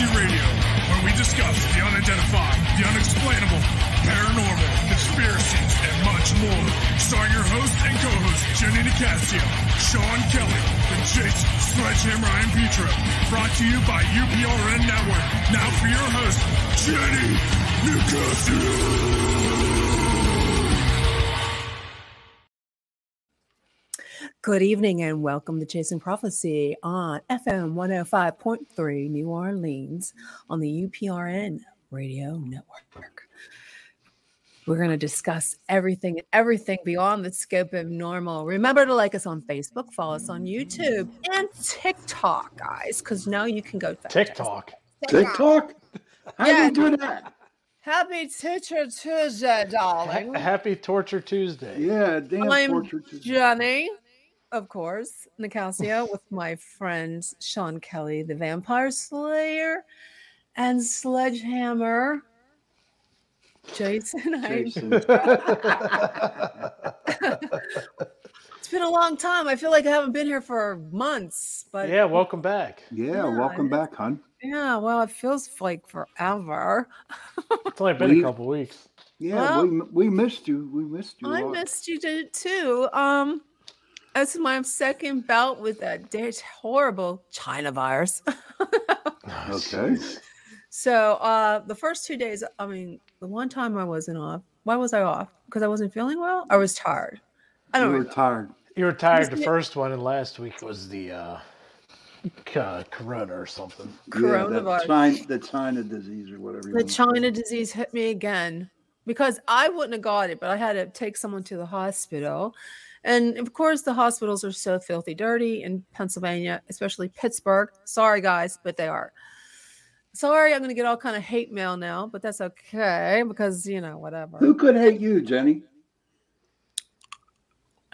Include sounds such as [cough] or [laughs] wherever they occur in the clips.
Conspiracy Radio, where we discuss the unidentified, the unexplainable, paranormal, conspiracies, and much more. Starring your host and co-host, Jenny Nicasio, Sean Kelly, and Jason Sledgehammer and Petro. Brought to you by UPRN Network. Now for your host, Jenny Nicasio. Good evening and welcome to Chasing Prophecy on FM 105.3 New Orleans on the UPRN Radio Network. We're going to discuss everything and everything beyond the scope of normal. Remember to like us on Facebook, follow us on YouTube and TikTok, guys, because now you can go fact. TikTok. TikTok? How do you do that? Happy Torture Tuesday, darling. Ha- Happy Torture Tuesday. Yeah, damn I'm portrait. Jenny, of course, Nicasio, [laughs] with my friend Sean Kelly, the Vampire Slayer, and Sledgehammer. Jason, [laughs] Jason. [laughs] it's been a long time. I feel like I haven't been here for months, but Yeah, welcome back. Yeah, Yeah, welcome it back, hon. yeah, well, it feels like forever. It's only been We- a couple weeks. Yeah, Well- we, we missed you. We missed you. I missed you too- too. Um, it's my second bout with that da- horrible China virus. [laughs] Okay. So uh the first two days, I mean, the one time I wasn't off. Why was I off? Because I wasn't feeling well? I was tired. I don't You were know. tired. You were tired the it- first one, and last week was the uh, uh, Corona or something. Yeah, Coronavirus. that China, the China disease or whatever. The wanna China it. disease hit me again because I wouldn't have got it, but I had to take someone to the hospital. And of course, the hospitals are so filthy dirty in Pennsylvania, especially Pittsburgh. Sorry, guys, but they are. Sorry, I'm going to get all kind of hate mail now, but that's okay because, you know, whatever. Who could hate you, Jenny?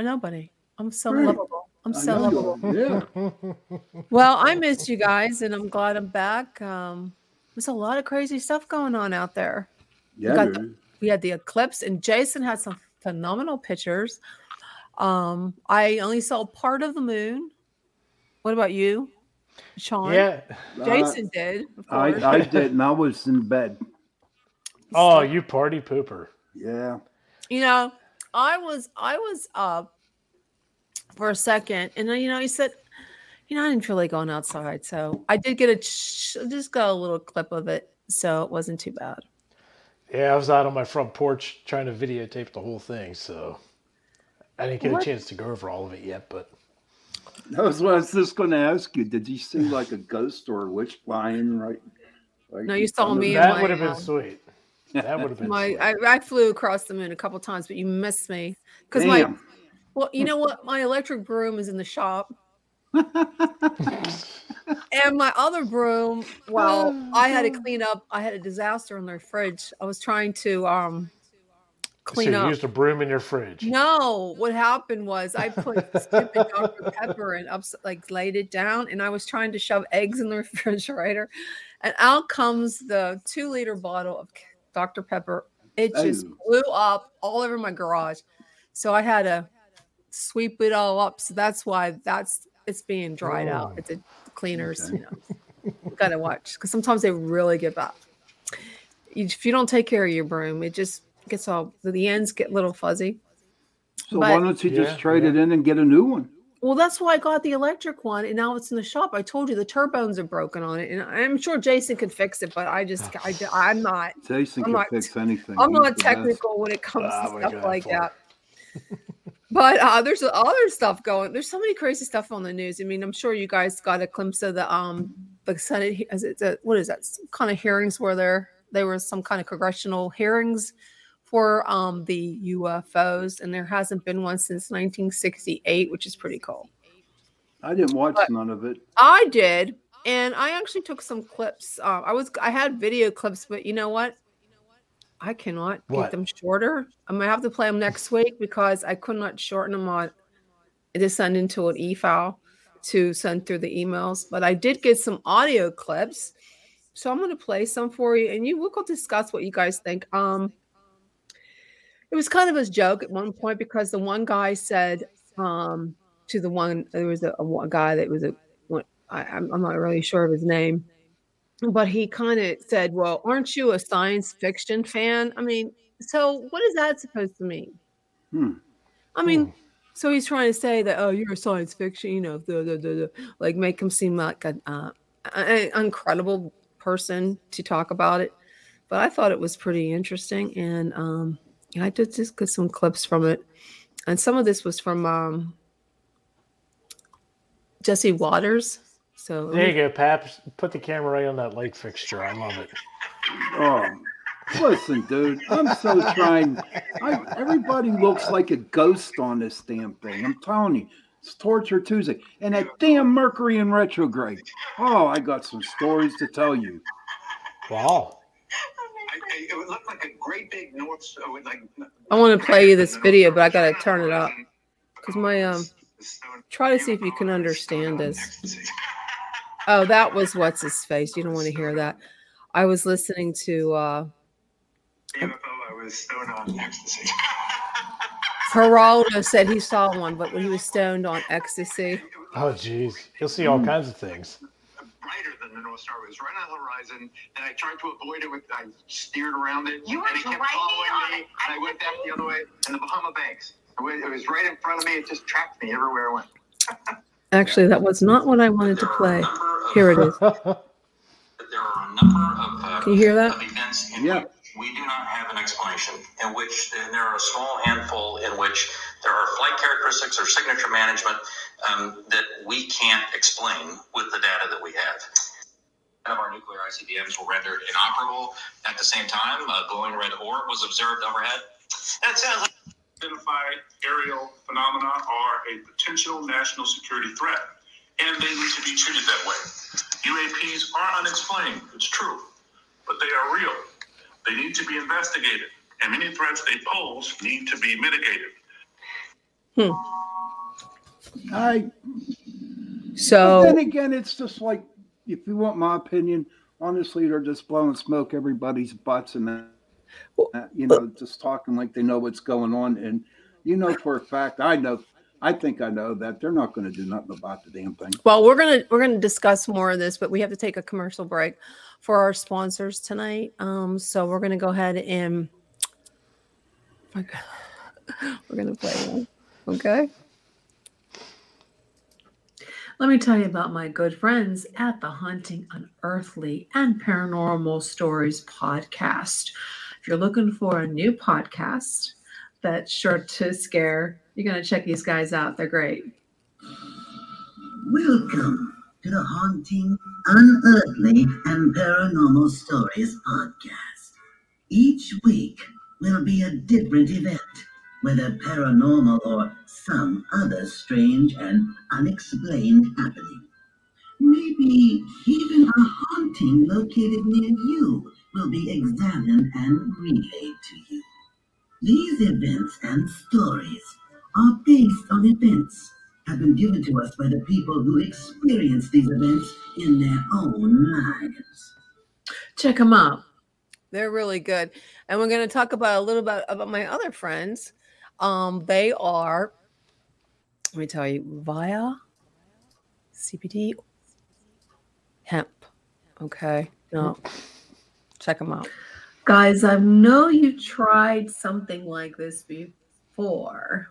Nobody. I'm so Right. lovable. I'm so lovable. Yeah. Well, I missed you guys, and I'm glad I'm back. Um, there's a lot of crazy stuff going on out there. Yeah, got dude. We had the eclipse, and Jason had some phenomenal pictures. Um, I only saw part of the moon. What about you, Sean? Yeah. Jason did. Of Uh, I. I didn't. I was in bed. [laughs] Oh, you party pooper. Yeah. you know, I was I was up for a second, and then you know he said, you know, I didn't feel like going outside, so I did get a ch- just got a little clip of it, so it wasn't too bad. Yeah, I was out on my front porch trying to videotape the whole thing, so I didn't get What? a chance to go over all of it yet. But That was what I was just going to ask you. Did you see like a ghost or a witch flying right? right No, you saw me that would have been um, sweet. That would have been My sweet. I, I flew across the moon a couple times, but you missed me because my well, you know what? My electric broom is in the shop. [laughs] And my other broom, well, [sighs] I had to clean up. I had a disaster in their fridge. I was trying to um so clean you up. used a broom in your fridge. No, what happened was I put stupid Dr. Pepper and ups like laid it down, and I was trying to shove eggs in the [laughs] refrigerator, and out comes the two liter bottle of Dr. Pepper. It just Oh. blew up all over my garage, so I had to sweep it all up. So that's why that's it's being dried out. Oh. It's a cleaners, Okay. you know. Gotta watch because sometimes they really get up. If you don't take care of your broom, it just gets all the ends get a little fuzzy. So But- why don't you Yeah, just trade yeah. it in and get a new one? Well, that's why I got the electric one, and now it's in the shop. I told you the turbines are broken on it, and I'm sure Jason could fix it, but I just, [sighs] I, I'm not, Jason I'm can not- fix anything. I'm He's not the best. technical when it comes Ah, to stuff got like that. [laughs] [laughs] But uh, there's other stuff going. There's so many crazy stuff on the news. I mean, I'm sure you guys got a glimpse of the um the Senate. he- Is it the, what is that some kind of hearings where there there were some kind of congressional hearings for um the UFOs, and there hasn't been one since 1968, which is pretty cool. I didn't watch But- none of it. I did, and I actually took some clips. Um, I was I had video clips, but you know what? I cannot What? get them shorter. I'm gonna have to play them next week because I could not shorten them on to send into an e file to send through the emails. But I did get some audio clips, so I'm gonna play some for you, and you we'll go discuss what you guys think. Um, it was kind of a joke at one point because the one guy said um to the one there was a, a guy that was a I, I'm, not really sure of his name but he kind of said, "Well, aren't you a science fiction fan?" I mean, so what is that supposed to mean? Hmm. I mean, so he's trying to say that oh, you're a science fiction, you know, the, the, the, the, like make him seem like an uh, an incredible person to talk about it. But I thought it was pretty interesting, and um, I did just get some clips from it, and some of this was from um, Jesse Watters. So There you go, Paps. Put the camera right on that light fixture. I love it. Oh, listen, dude. I'm so trying. I, everybody looks like a ghost on this damn thing. I'm telling you, it's Torture Tuesday, and that damn Mercury in retrograde. Oh, I got some stories to tell you. Wow. I, I, it would look like a great big north. It would like. I want to play you this video, but I gotta turn it up because my um. Try to see if you can understand this. [laughs] Oh, that was what's his face. You don't want to hear that. I was listening to uh UFO, I was stoned on ecstasy. [laughs] Geraldo said he saw one, but when he was stoned on ecstasy. Oh, jeez. You'll see all kinds of things. brighter than the North Star. It was right on the horizon, and I tried to avoid it with. I steered around it, You were and it kept following me, it. and I went back the other way. And the Bahama Banks. It was, it was right in front of me. It just tracked me everywhere I went. Actually, that was not what I wanted to play. Here it is. There are a number of, uh, [laughs] Can you hear that? of events in Yeah. which we do not have an explanation, in which and there are a small handful in which there are flight characteristics or signature management um, that we can't explain with the data that we have. None of our nuclear ICBMs were rendered inoperable. At the same time, a glowing red orb was observed overhead. That sounds like identified aerial phenomena are a potential national security threat, and they need to be treated that way. UAPs are unexplained, it's true, but they are real. They need to be investigated, and many threats they pose need to be mitigated. Hmm. I But So then again, it's just like if you want my opinion, honestly, they're just blowing smoke everybody's butts and that, that, you know, just talking like they know what's going on. And you know for a fact, I know, I think I know that they're not going to do nothing about the damn thing. well, we're gonna we're gonna discuss more of this, but we have to take a commercial break for our sponsors tonight. Um, so we're gonna go ahead and [laughs] we're gonna play one. Okay. Let me tell you about my good friends at the Haunting Unearthly and Paranormal Stories podcast. If you're looking for a new podcast that's sure to scare, you're going to check these guys out. They're great. Welcome to the Haunting, Unearthly, and Paranormal Stories podcast. Each week will be a different event, whether paranormal or some other strange and unexplained happening. Maybe even a haunting located near you will be examined and relayed to you. These events and stories are based on events have been given to us by the people who experienced these events in their own lives. check them out. They're really good. And we're going to talk about a little bit about my other friends. Um, they are, let me tell you, via CBD hemp. Okay. No, check them out. Guys, I know you tried something like this before.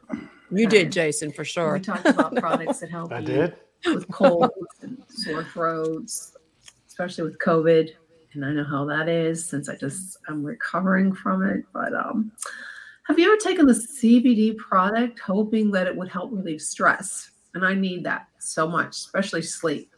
You did, Jason, for sure. We talked about [laughs] products that help I you did. with colds and sore throats, especially with COVID. And I know how that is since I just I'm recovering from it. But um, have you ever taken the CBD product hoping that it would help relieve stress? And I need that so much, especially sleep.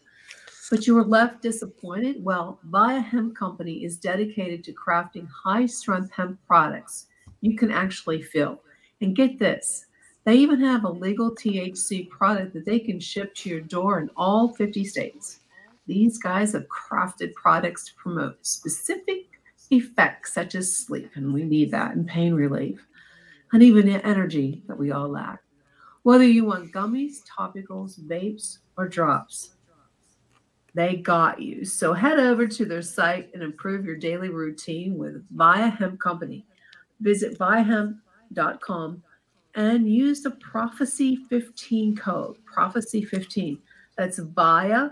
But you were left disappointed? Well, Via Hemp Company is dedicated to crafting high strength hemp products you can actually feel. And get this they even have a legal THC product that they can ship to your door in all 50 states. These guys have crafted products to promote specific effects such as sleep, and we need that, and pain relief, and even the energy that we all lack. Whether you want gummies, topicals, vapes, or drops, they got you. So head over to their site and improve your daily routine with Via Hemp Company. Visit viahemp.com and use the prophecy 15 code prophecy 15 that's via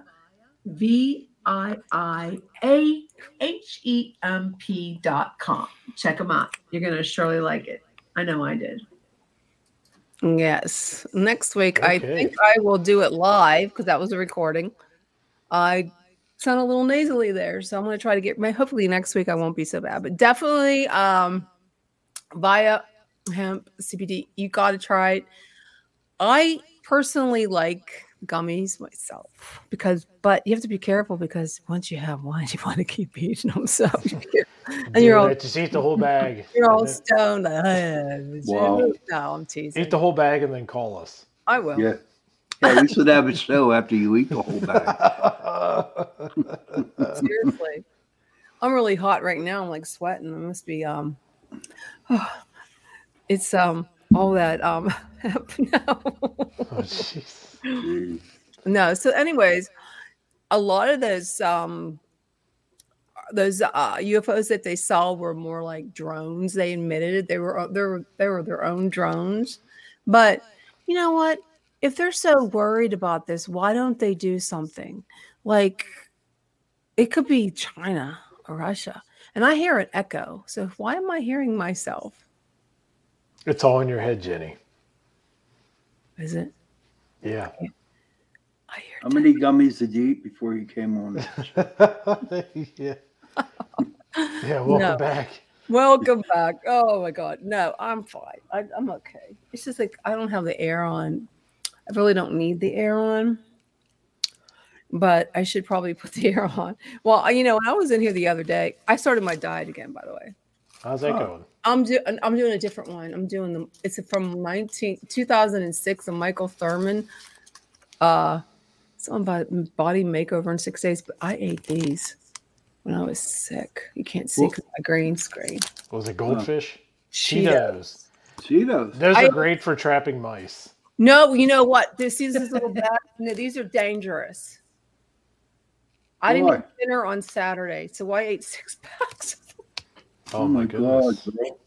v I I A H E M P dot com. Check them out. You're going to surely like it. I know I did. Yes. Next week, I think I will do it live because that was a recording. I sound a little nasally there, so I'm going to try to get my. Hopefully, next week I won't be so bad, but definitely um, via hemp CBD. You got to try it. I personally like gummies myself because, but you have to be careful because once you have one, [laughs] you want to keep eating them. So, [laughs] and you're all Dude, just eat the whole bag. [laughs] you're all stoned. like, "Ah, Wow. No, I'm teasing. eat the whole bag and then call us. I will. Yeah. Yeah, we should have a show after you eat the whole bag. Seriously. I'm really hot right now. I'm like sweating. It must be um [sighs] it's um all that um no. oh, no. So anyways, a lot of those um those uh UFOs that they saw were more like drones. They admitted it. They were they were they were their own drones. But you know what? If they're so worried about this, why don't they do something? Like it could be China or Russia. And I hear an echo. So why am I hearing myself? It's all in your head, Jenny. Is it? Yeah. I hear How many gummies did you eat before you came on? yeah. [laughs] [laughs] Yeah, welcome No. back. Welcome back. Oh my God. No, I'm fine. I, I'm okay. It's just like I don't have the air on. I really don't need the air on, but I should probably put the [laughs] air on. Well, you know, when I was in here the other day, I started my diet again, by the way. How's that Oh. going? I'm doing I'm doing a different one. I'm doing the it's from 19 2006 a Michael Thurmond uh something about body makeover in 6 days, but I ate these when I was sick. You can't see cuz my green screen. Was it goldfish? Cheetos. Cheetos. Those I- are great for trapping mice. No, you know what? This is a little bad. [laughs] No, these are dangerous. I didn't Why? eat dinner on Saturday, so I ate six [laughs] packs. Oh, my goodness. bro.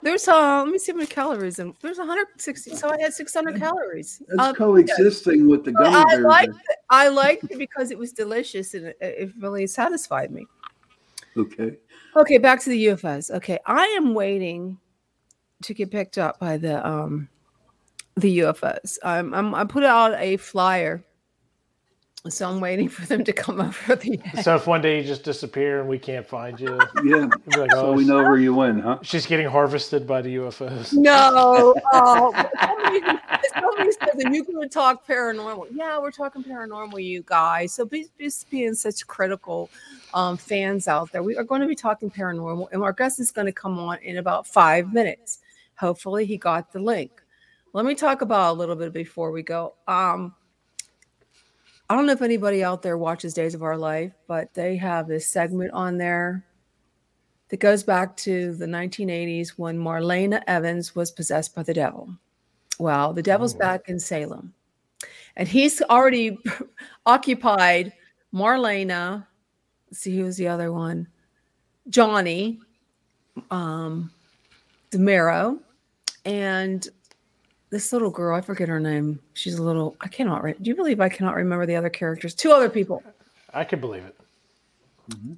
There's uh, let me see how many calories in. There's 160. So I had 600 calories. That's Um, coexisting with the gummy I liked it. I liked it because it was delicious and it, it really satisfied me. Okay. Okay, back to the UFOs. Okay, I am waiting to get picked up by the um the UFOs. I'm, I'm I put out a flyer, so I'm waiting for them to come [laughs] over the. So if one day you just disappear and we can't find you, [laughs] Yeah. you'll be like, So oh, we know where you went, huh? she's getting harvested by the UFOs. No, [laughs] oh, but somebody, somebody said that you can talk paranormal. Yeah, we're talking paranormal, you guys. So be, just being such critical um, fans out there, we are going to be talking paranormal, and our guest is going to come on in about five minutes. Hopefully, he got the link. Let me talk about a little bit before we go. Um, I don't know if anybody out there watches Days of Our Life, but they have this segment on there that goes back to the 1980s when Marlena Evans was possessed by the devil. Well, the devil's Oh. back in Salem, and he's already [laughs] occupied Marlena. let's see, who's the other one? Johnny, um, DiMera, and this little girl. I forget her name. She's a little. I cannot. Re- Do you believe I cannot remember the other characters? Two other people. I can believe it. Mm-hmm.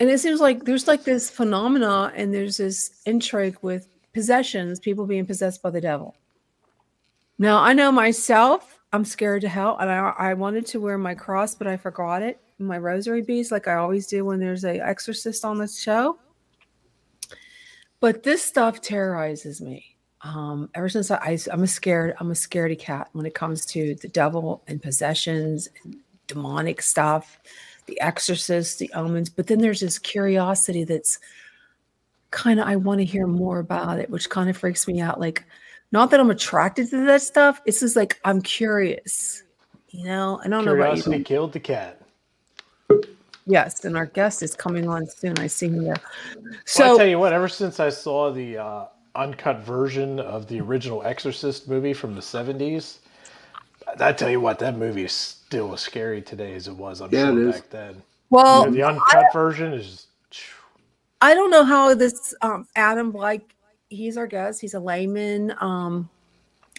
and it seems like there's like this phenomena and there's this intrigue with possessions people being possessed by the devil now i know myself i'm scared to hell and i, I wanted to wear my cross but i forgot it my rosary beads like i always do when there's a exorcist on the show but this stuff terrorizes me um ever since I, I i'm a scared i'm a scaredy cat when it comes to the devil and possessions and demonic stuff the exorcist the omens. But then there's this curiosity that's kind of i want to hear more about it which kind of freaks me out. Like not that i'm attracted to that stuff it's just like i'm curious you know? I don't know about Curiosity killed the cat. yes and our guest is coming on soon i see him there. Well, I so tell you what, ever since I saw the uh, uncut version of the original Exorcist movie from the 70s, I tell you what, that movie is still as scary today as it was, I'm Yeah, sure, it is. back then. well You know, the uncut version is. I don't know how this um, Adam like he's our guest. He's a layman, um,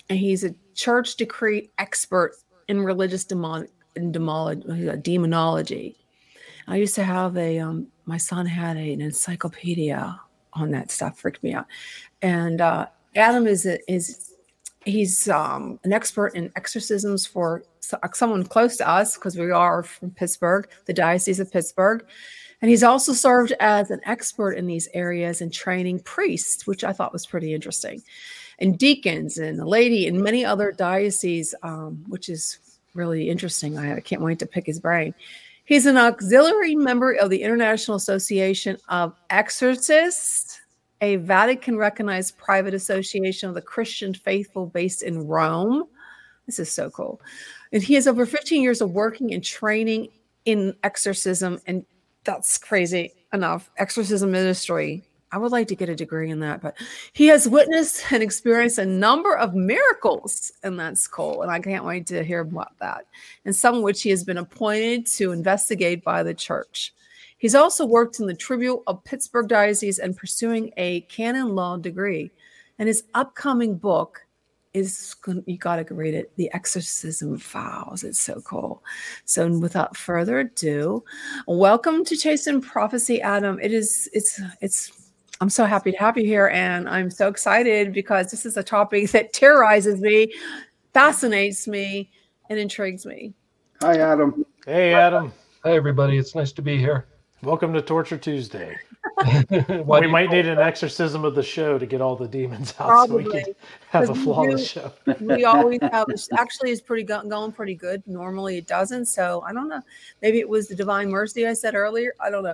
and he's a church decree expert in religious demon in demology, demonology. I used to have a um, my son had a, an encyclopedia on that stuff. Freaked me out. And uh, Adam is is he's um, an expert in exorcisms for someone close to us because we are from Pittsburgh, the Diocese of Pittsburgh. And he's also served as an expert in these areas and training priests, which I thought was pretty interesting, and deacons and a lady in many other dioceses, um, which is really interesting. I, I can't wait to pick his brain. He's an auxiliary member of the International Association of Exorcists, a Vatican recognized private association of the Christian faithful based in Rome. This is so cool. And he has over 15 years of working and training in exorcism and that's crazy enough. Exorcism ministry. I would like to get a degree in that, but he has witnessed and experienced a number of miracles, and that's cool. And I can't wait to hear about that. And some which he has been appointed to investigate by the church. He's also worked in the Tribunal of Pittsburgh Diocese and pursuing a canon law degree. And his upcoming book, is you got to read it the exorcism files it's so cool so without further ado welcome to chasing prophecy adam it is it's it's i'm so happy to have you here and i'm so excited because this is a topic that terrorizes me fascinates me and intrigues me hi adam hey adam hi everybody it's nice to be here welcome to torture tuesday [laughs] we might need an exorcism of the show to get all the demons out Probably. so we can have a flawless show. we always have actually is pretty go- going pretty good. Normally it doesn't. So I don't know. Maybe it was the divine mercy I said earlier. I don't know.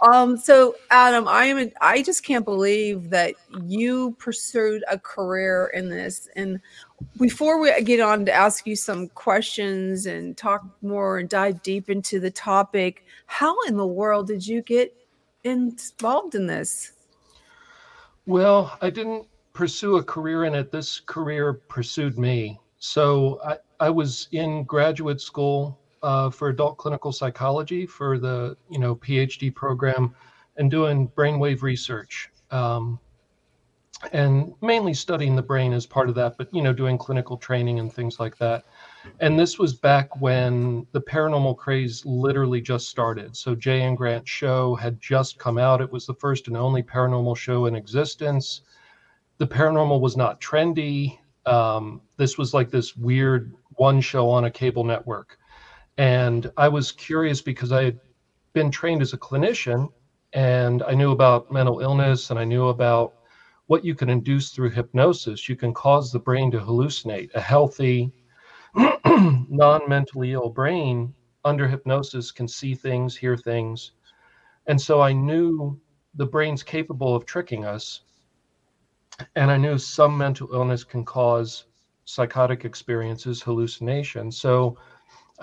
Um, so Adam, I am I just can't believe that you pursued a career in this. And before we get on to ask you some questions and talk more and dive deep into the topic, how in the world did you get involved in this? Well, I didn't pursue a career in it. This career pursued me. So I, I was in graduate school uh, for adult clinical psychology for the you know PhD program and doing brainwave research. Um, and mainly studying the brain as part of that, but you know, doing clinical training and things like that. And this was back when the paranormal craze literally just started. So Jay and Grant show had just come out. It was the first and only paranormal show in existence. The paranormal was not trendy. Um, this was like this weird one show on a cable network. And I was curious because I had been trained as a clinician and I knew about mental illness and I knew about what you can induce through hypnosis. You can cause the brain to hallucinate. A healthy, [clears throat] non mentally ill brain under hypnosis can see things, hear things. And so I knew the brain's capable of tricking us. And I knew some mental illness can cause psychotic experiences, hallucinations. So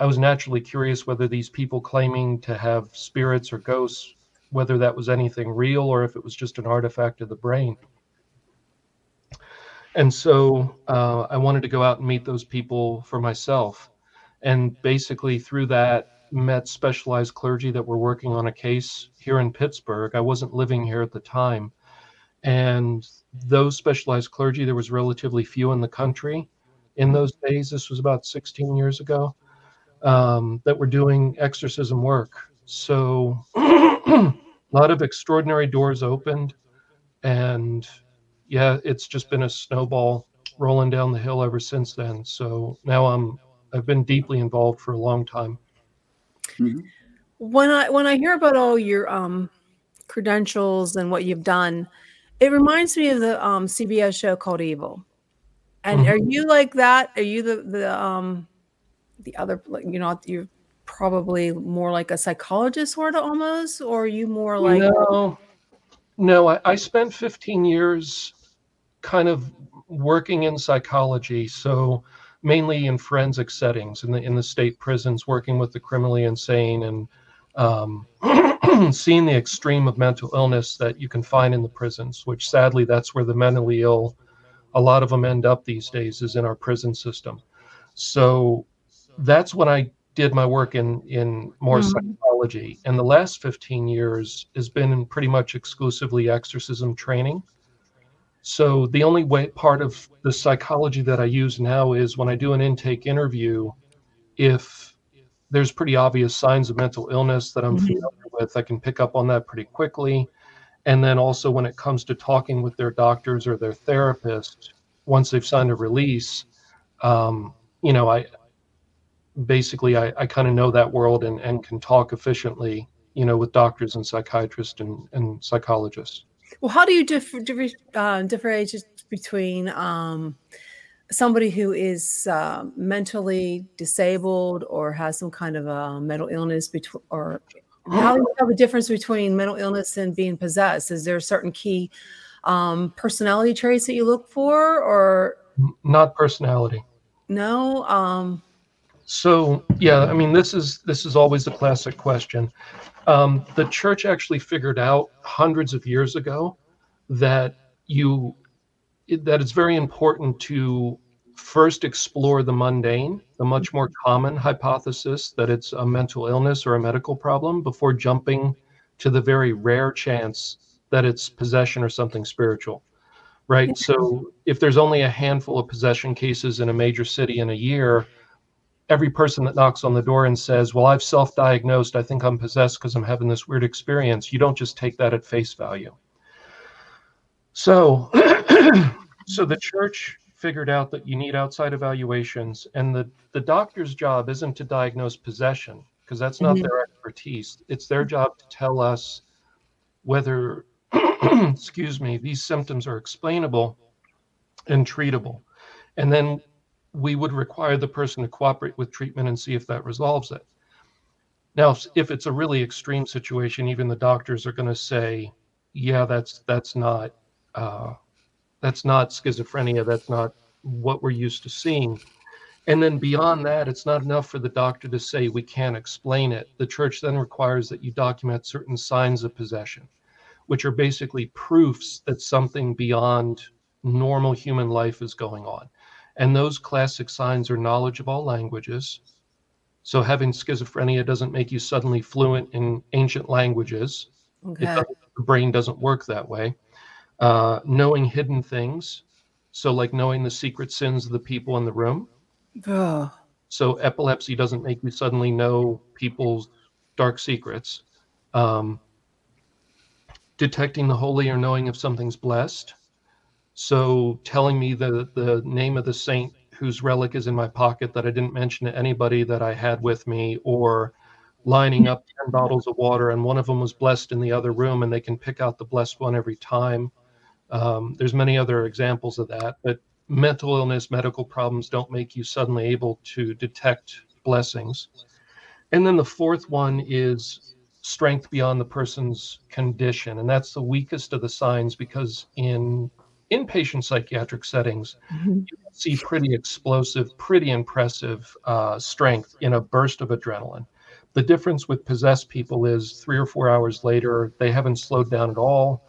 I was naturally curious whether these people claiming to have spirits or ghosts, whether that was anything real or if it was just an artifact of the brain. And so uh, I wanted to go out and meet those people for myself. And basically, through that, met specialized clergy that were working on a case here in Pittsburgh. I wasn't living here at the time. And those specialized clergy, there was relatively few in the country in those days. This was about 16 years ago um, that were doing exorcism work. So a [clears throat] lot of extraordinary doors opened. And yeah, it's just been a snowball rolling down the hill ever since then. So now I'm I've been deeply involved for a long time. Mm-hmm. When I when I hear about all your um, credentials and what you've done, it reminds me of the um, CBS show called Evil. And mm-hmm. are you like that? Are you the the um the other you know you're probably more like a psychologist sort of almost, or are you more like no, no. I, I spent 15 years kind of working in psychology, so mainly in forensic settings in the in the state prisons, working with the criminally insane and um, [clears throat] seeing the extreme of mental illness that you can find in the prisons. Which sadly, that's where the mentally ill, a lot of them end up these days, is in our prison system. So that's when I did my work in in more mm-hmm. psychology. And the last 15 years has been pretty much exclusively exorcism training. So the only way part of the psychology that I use now is when I do an intake interview, if there's pretty obvious signs of mental illness that I'm Mhm. familiar with. I can pick up on that pretty quickly. And then also when it comes to talking with their doctors or their therapist, once they've signed a release, um, you know, I basically I, I kind of know that world and, and can talk efficiently, you know, with doctors and psychiatrists and, and psychologists. Well, how do you differ, differ, uh, differentiate between um, somebody who is uh, mentally disabled or has some kind of a mental illness, between, or how do you tell the difference between mental illness and being possessed? Is there a certain key um, personality traits that you look for, or Not personality. no? Um, So yeah, I mean this is this is always a classic question. Um, the church actually figured out hundreds of years ago that you that it's very important to first explore the mundane, the much more common hypothesis that it's a mental illness or a medical problem before jumping to the very rare chance that it's possession or something spiritual. Right? So if there's only a handful of possession cases in a major city in a year, every person that knocks on the door and says, Well, I've self diagnosed, I think I'm possessed because I'm having this weird experience, you don't just take that at face value. So, [clears throat] so the church figured out that you need outside evaluations, and the, the doctor's job isn't to diagnose possession because that's not Mhm. their expertise. It's their job to tell us whether, [clears throat] excuse me, these symptoms are explainable and treatable. And then we would require the person to cooperate with treatment and see if that resolves it. Now, if- it's a really extreme situation, even the doctors are going to say, "Yeah, that's that's not uh, that's not schizophrenia. That's not what we're used to seeing." And then beyond that, it's not enough for the doctor to say we can't explain it. The church then requires that you document certain signs of possession, which are basically proofs that something beyond normal human life is going on. And those classic signs are knowledge of all languages. So having schizophrenia doesn't make you suddenly fluent in ancient languages. Okay. the brain doesn't work that way. Uh, knowing hidden things. So, like knowing the secret sins of the people in the room. Oh, So, epilepsy doesn't make you suddenly know people's dark secrets. Um, detecting the holy or knowing if something's blessed. So, telling me the, the name of the saint whose relic is in my pocket that I didn't mention to anybody that I had with me, or lining up 10 bottles of water and one of them was blessed in the other room and they can pick out the blessed one every time. Um, there's many other examples of that, but mental illness, medical problems don't make you suddenly able to detect blessings. And then the fourth one is strength beyond the person's condition. And that's the weakest of the signs because in inpatient psychiatric settings, Mhm. you see pretty explosive, pretty impressive uh, strength in a burst of adrenaline. The difference with possessed people is three or four hours later, they haven't slowed down at all.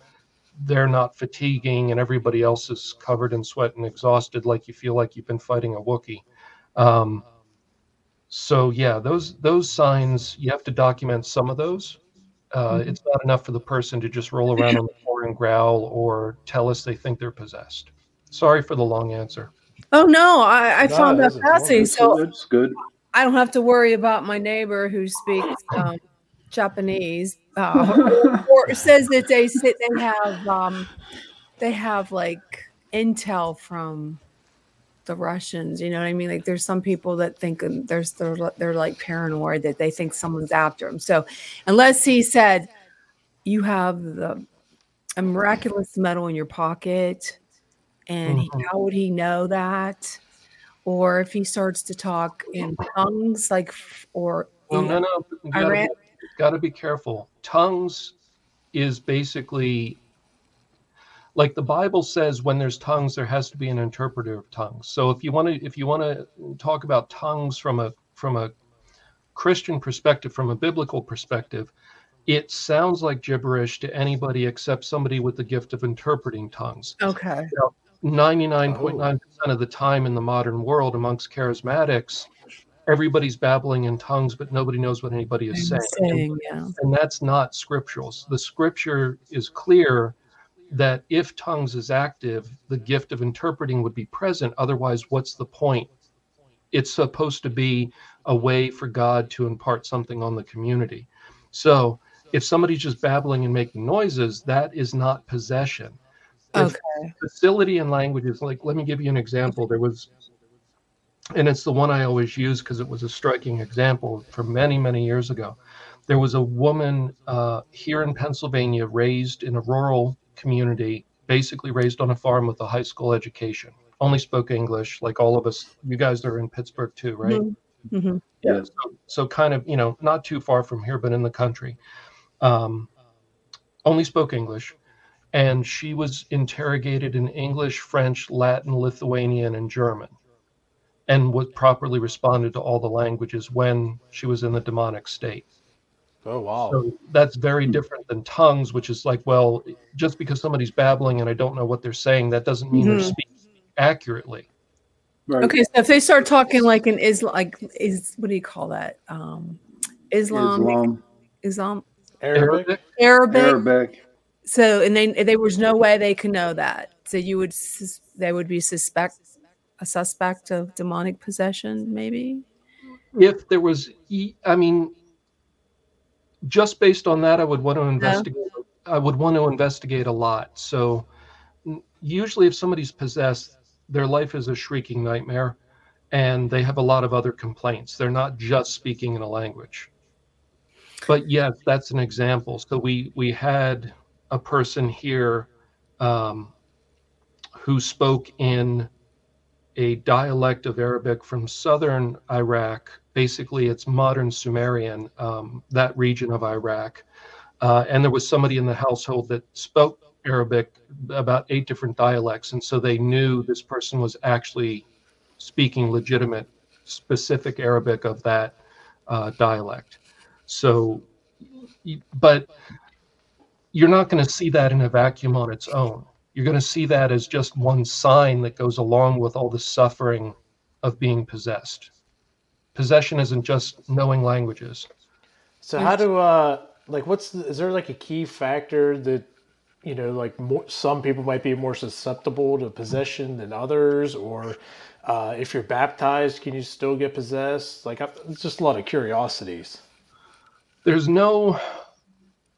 They're not fatiguing, and everybody else is covered in sweat and exhausted, like you feel like you've been fighting a Wookiee. Um, so yeah, those those signs you have to document some of those. Uh, Mhm. It's not enough for the person to just roll around on the floor and growl or tell us they think they're possessed. Sorry for the long answer. oh no, I, I No, found that that's a- fascinating. So it's good. I don't have to worry about my neighbor who speaks um, Japanese uh, [laughs] or says that they sit they have um, they have like intel from the Russians. You know what I mean? Like there's some people that think there's they're, they're like paranoid that they think someone's after them. So unless he said you have the a miraculous medal in your pocket, and he, Mhm. how would he know that? Or if he starts to talk in tongues, like or Well, no, no, you gotta, Iran- be, gotta be careful. Tongues is basically like the Bible says when there's tongues, there has to be an interpreter of tongues. So if you want to, if you want to talk about tongues from a from a Christian perspective, from a biblical perspective, it sounds like gibberish to anybody except somebody with the gift of interpreting tongues. okay, 99.9% of the time in the modern world amongst charismatics, everybody's babbling in tongues, but nobody knows what anybody is saying. And, saying yeah, and that's not scriptural. The scripture is clear that if tongues is active, the gift of interpreting would be present. Otherwise, what's the point it's supposed to be a way for God to impart something on the community. So if somebody's just babbling and making noises, that is not possession. If Okay. facility and languages, like let me give you an example. There was, and it's the one I always use because it was a striking example from many, many years ago. There was a woman uh, here in Pennsylvania raised in a rural community, basically raised on a farm with a high school education, only spoke English, like all of us. You guys are in Pittsburgh too, right? Mm-hmm. yeah so, so kind of you know not too far from here but in the country um, only spoke english and she was interrogated in english french latin lithuanian and german and was properly responded to all the languages when she was in the demonic state Oh wow. so that's very different than tongues which is like well just because somebody's babbling and i don't know what they're saying that doesn't mean Mhm. they're speaking accurately Right. Okay, so if they start talking like an Islam, like is what do you call that? Um, Islam, Islam, Islam, Arabic. Arabic. Arabic. So, and they there was no way they could know that. So you would sus- they would be suspect a suspect of demonic possession, maybe. if there was e- i mean just based on that i would want to investigate i would want to investigate a lot so usually if somebody's possessed their life is a shrieking nightmare and they have a lot of other complaints they're not just speaking in a language but yes that's an example so we we had a person here um, who spoke in a dialect of Arabic from southern Iraq. Basically, it's modern Sumerian, um, that region of Iraq. Uh, and there was somebody in the household that spoke Arabic, about eight different dialects. And so they knew this person was actually speaking legitimate, specific Arabic of that uh, dialect. So, but you're not going to see that in a vacuum on its own. You're going to see that as just one sign that goes along with all the suffering of being possessed. Possession isn't just knowing languages. So how do uh like what's the, is there like a key factor that you know like more, some people might be more susceptible to possession than others or uh, if you're baptized can you still get possessed like I, it's just a lot of curiosities There's no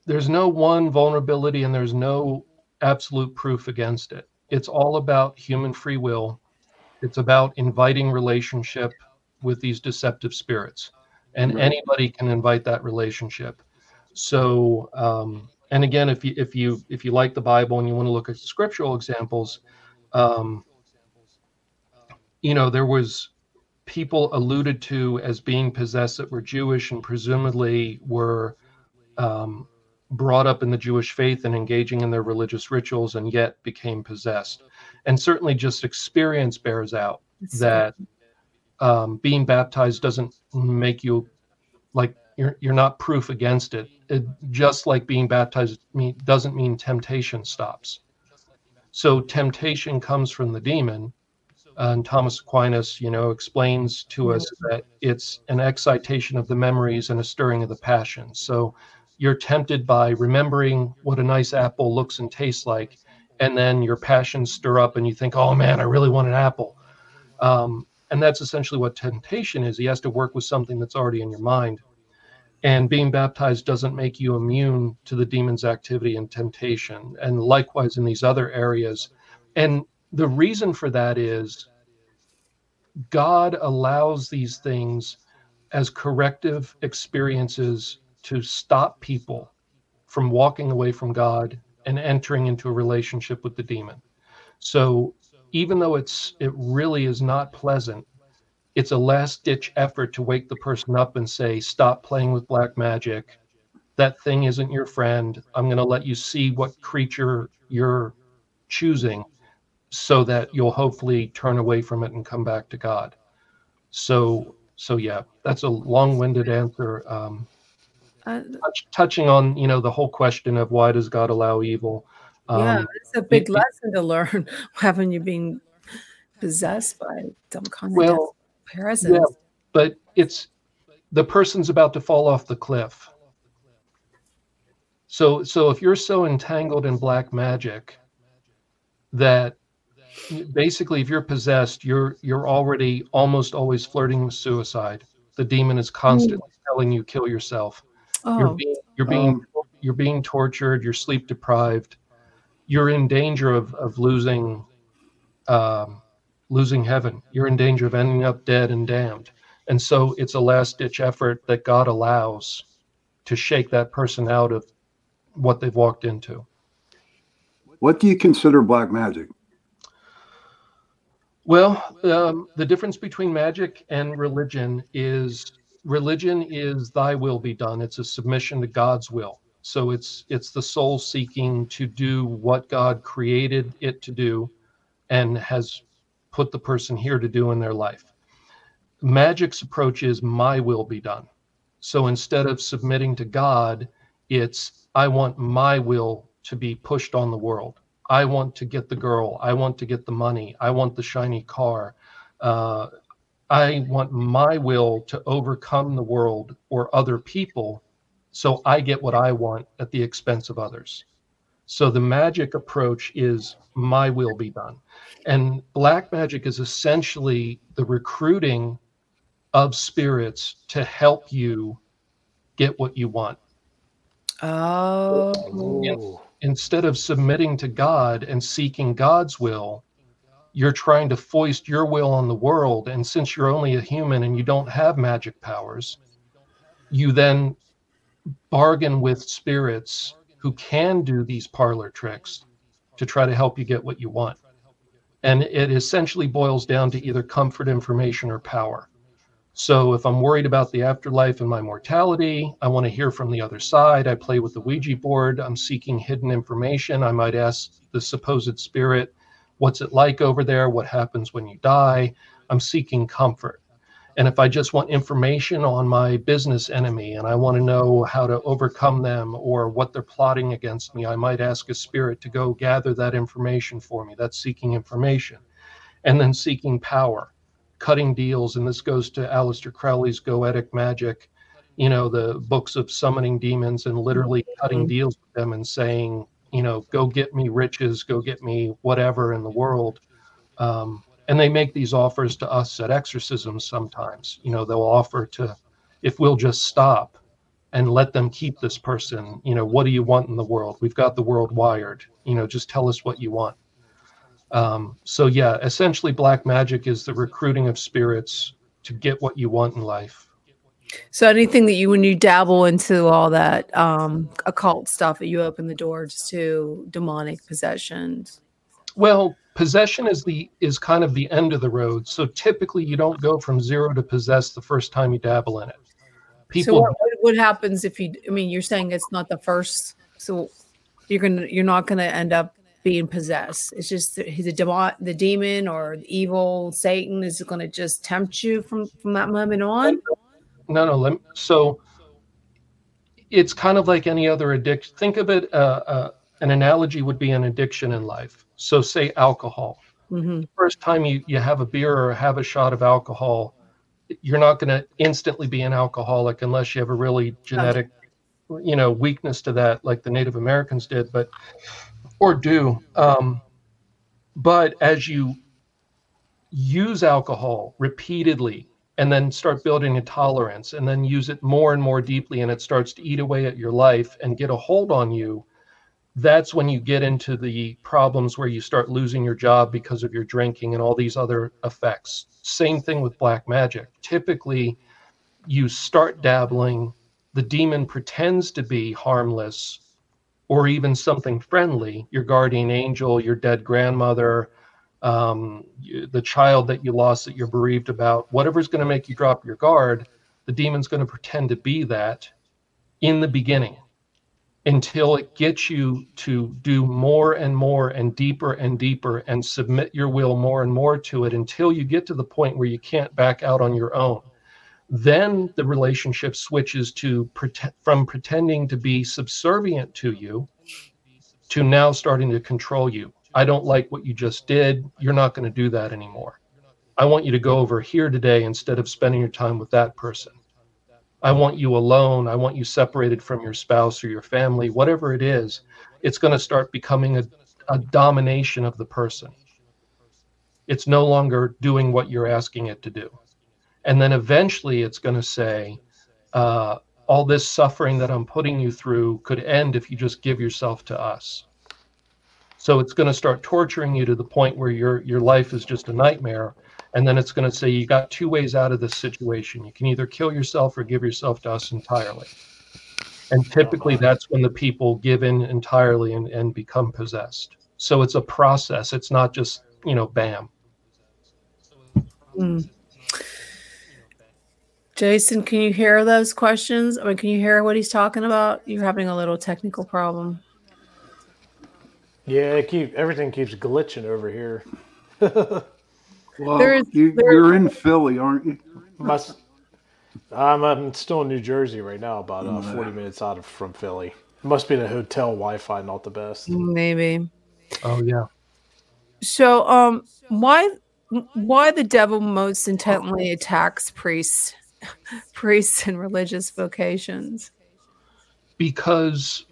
there's no one vulnerability and there's no absolute proof against it. It's all about human free will. It's about inviting relationship with these deceptive spirits. And Right. anybody can invite that relationship. So um, and again if you if you if you like the Bible and you want to look at scriptural examples, um, you know, there was people alluded to as being possessed that were Jewish and presumably were um, brought up in the Jewish faith and engaging in their religious rituals and yet became possessed. And certainly just experience bears out that um, being baptized doesn't make you like you're, you're not proof against it. it. Just like being baptized mean, doesn't mean temptation stops. So temptation comes from the demon. And Thomas Aquinas, you know, explains to us that it's an excitation of the memories and a stirring of the passions. So you're tempted by remembering what a nice apple looks and tastes like, and then your passions stir up, and you think, "Oh man, I really want an apple." Um, and that's essentially what temptation is. He has to work with something that's already in your mind. And being baptized doesn't make you immune to the demon's activity and temptation. And likewise in these other areas. And the reason for that is God allows these things as corrective experiences to stop people from walking away from God and entering into a relationship with the demon. So even though it's it really is not pleasant, it's a last ditch effort to wake the person up and say, stop playing with black magic. That thing isn't your friend. I'm going to let you see what creature you're choosing so that you'll hopefully turn away from it and come back to God. So, so yeah, that's a long-winded answer. Um, Uh, touch, touching on you know the whole question of why does God allow evil? yeah, Um, it's a big it- lesson to learn. [laughs] Haven't you been possessed by some kind of Well, presence. yeah, but it's the person's about to fall off the cliff. So, so if you're so entangled in black magic that basically if you're possessed, you're you're already almost always flirting with suicide. The demon is constantly telling you kill yourself. You're Oh, being you're being Um, you're being tortured. You're sleep deprived. You're in danger of of losing um, losing heaven. You're in danger of ending up dead and damned. And so it's a last ditch effort that God allows to shake that person out of what they've walked into. What do you consider black magic? Well, um, the difference between magic and religion is religion is thy will be done. It's a submission to God's will. So it's it's the soul seeking to do what God created it to do and has put the person here to do in their life. Magic's approach is my will be done. So instead of submitting to God, it's I want my will to be pushed on the world. I want to get the girl. I want to get the money. I want the shiny car. Uh, I want my will to overcome the world or other people so I get what I want at the expense of others. So the magic approach is my will be done. And black magic is essentially the recruiting of spirits to help you get what you want. oh, Ooh. Instead of submitting to God and seeking God's will, you're trying to foist your will on the world. And since you're only a human and you don't have magic powers, you then bargain with spirits who can do these parlor tricks to try to help you get what you want. And it essentially boils down to either comfort, information, or power. So if I'm worried about the afterlife and my mortality, I want to hear from the other side. I play with the Ouija board. I'm seeking hidden information. I might ask the supposed spirit, what's it like over there? What happens when you die? I'm seeking comfort. And if I just want information on my business enemy and I want to know how to overcome them or what they're plotting against me, I might ask a spirit to go gather that information for me. That's seeking information. And then seeking power, cutting deals. And this goes to Aleister Crowley's Goetic Magic, you know, the books of summoning demons and literally cutting deals with them and saying, you know, go get me riches, go get me whatever in the world. Um, and they make these offers to us at exorcisms sometimes. You know, they'll offer to, if we'll just stop and let them keep this person, you know, what do you want in the world? We've got the world wired. You know, just tell us what you want. Um, so, yeah, essentially, black magic is the recruiting of spirits to get what you want in life. so anything that you when you dabble into all that um occult stuff that you open the doors to demonic possessions Well, possession is the is kind of the end of the road. So typically, you don't go from zero to possess the first time you dabble in it. People so what, what- what happens if you i mean you're saying it's not the first so you're gonna you're not gonna end up being possessed it's just the, the demon the demon or the evil satan is gonna just tempt you from from that moment on No, no. Let, so it's kind of like any other addiction. Think of it. Uh, uh, an analogy would be an addiction in life. So, say alcohol. hmm First time you you have a beer or have a shot of alcohol, you're not going to instantly be an alcoholic unless you have a really genetic, you know, weakness to that, like the Native Americans did, but or do. Um, but as you use alcohol repeatedly and then start building a tolerance and then use it more and more deeply and it starts to eat away at your life and get a hold on you that's when you get into the problems where you start losing your job because of your drinking and all these other effects same thing with black magic typically you start dabbling the demon pretends to be harmless or even something friendly your guardian angel your dead grandmother um, you, the child that you lost that you're bereaved about, whatever's going to make you drop your guard, the demon's going to pretend to be that in the beginning until it gets you to do more and more and deeper and deeper and submit your will more and more to it until you get to the point where you can't back out on your own. Then the relationship switches to prete- from pretending to be subservient to you to now starting to control you. I don't like what you just did. You're not going to do that anymore. I want you to go over here today instead of spending your time with that person. I want you alone. I want you separated from your spouse or your family, whatever it is. It's going to start becoming a, a domination of the person. It's no longer doing what you're asking it to do. And then eventually it's going to say, uh, all this suffering that I'm putting you through could end if you just give yourself to us. So it's going to start torturing you to the point where your your life is just a nightmare. And then it's going to say you got two ways out of this situation. You can either kill yourself or give yourself to us entirely. And typically that's when the people give in entirely and, and become possessed. So it's a process. It's not just, you know, bam. Mm. Jason, can you hear those questions? I mean, can you hear what he's talking about? You're having a little technical problem. Yeah, it keep everything keeps glitching over here. well, there's, you, are in Philly, aren't you? Must, I'm, I'm still in New Jersey right now, about uh, 40 minutes out of from Philly. It must be the hotel Wi-Fi not the best. Maybe. Oh yeah. So, um, why why the devil most intently attacks priests, [laughs] priests and religious vocations? Because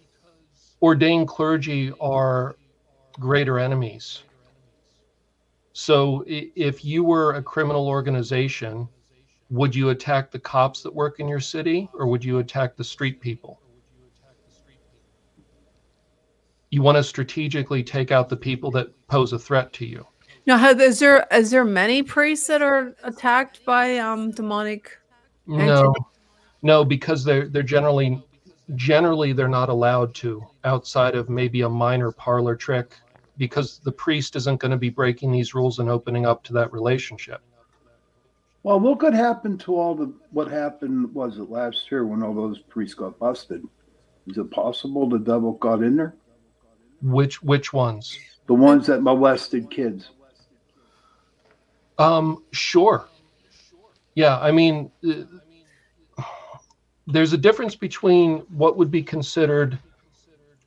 ordained clergy are greater enemies. So if you were a criminal organization, would you attack the cops that work in your city or would you attack the street people? You want to strategically take out the people that pose a threat to you. Now, is there is there many priests that are attacked by um, demonic? No, no, because they're they're generally generally they're not allowed to outside of maybe a minor parlor trick because the priest isn't going to be breaking these rules and opening up to that relationship. Well, what could happen to all the what happened was it last year when all those priests got busted? Is it possible the devil got in there? Which which ones? The ones that molested kids. Um, sure. Yeah, I mean, uh, there's a difference between what would be considered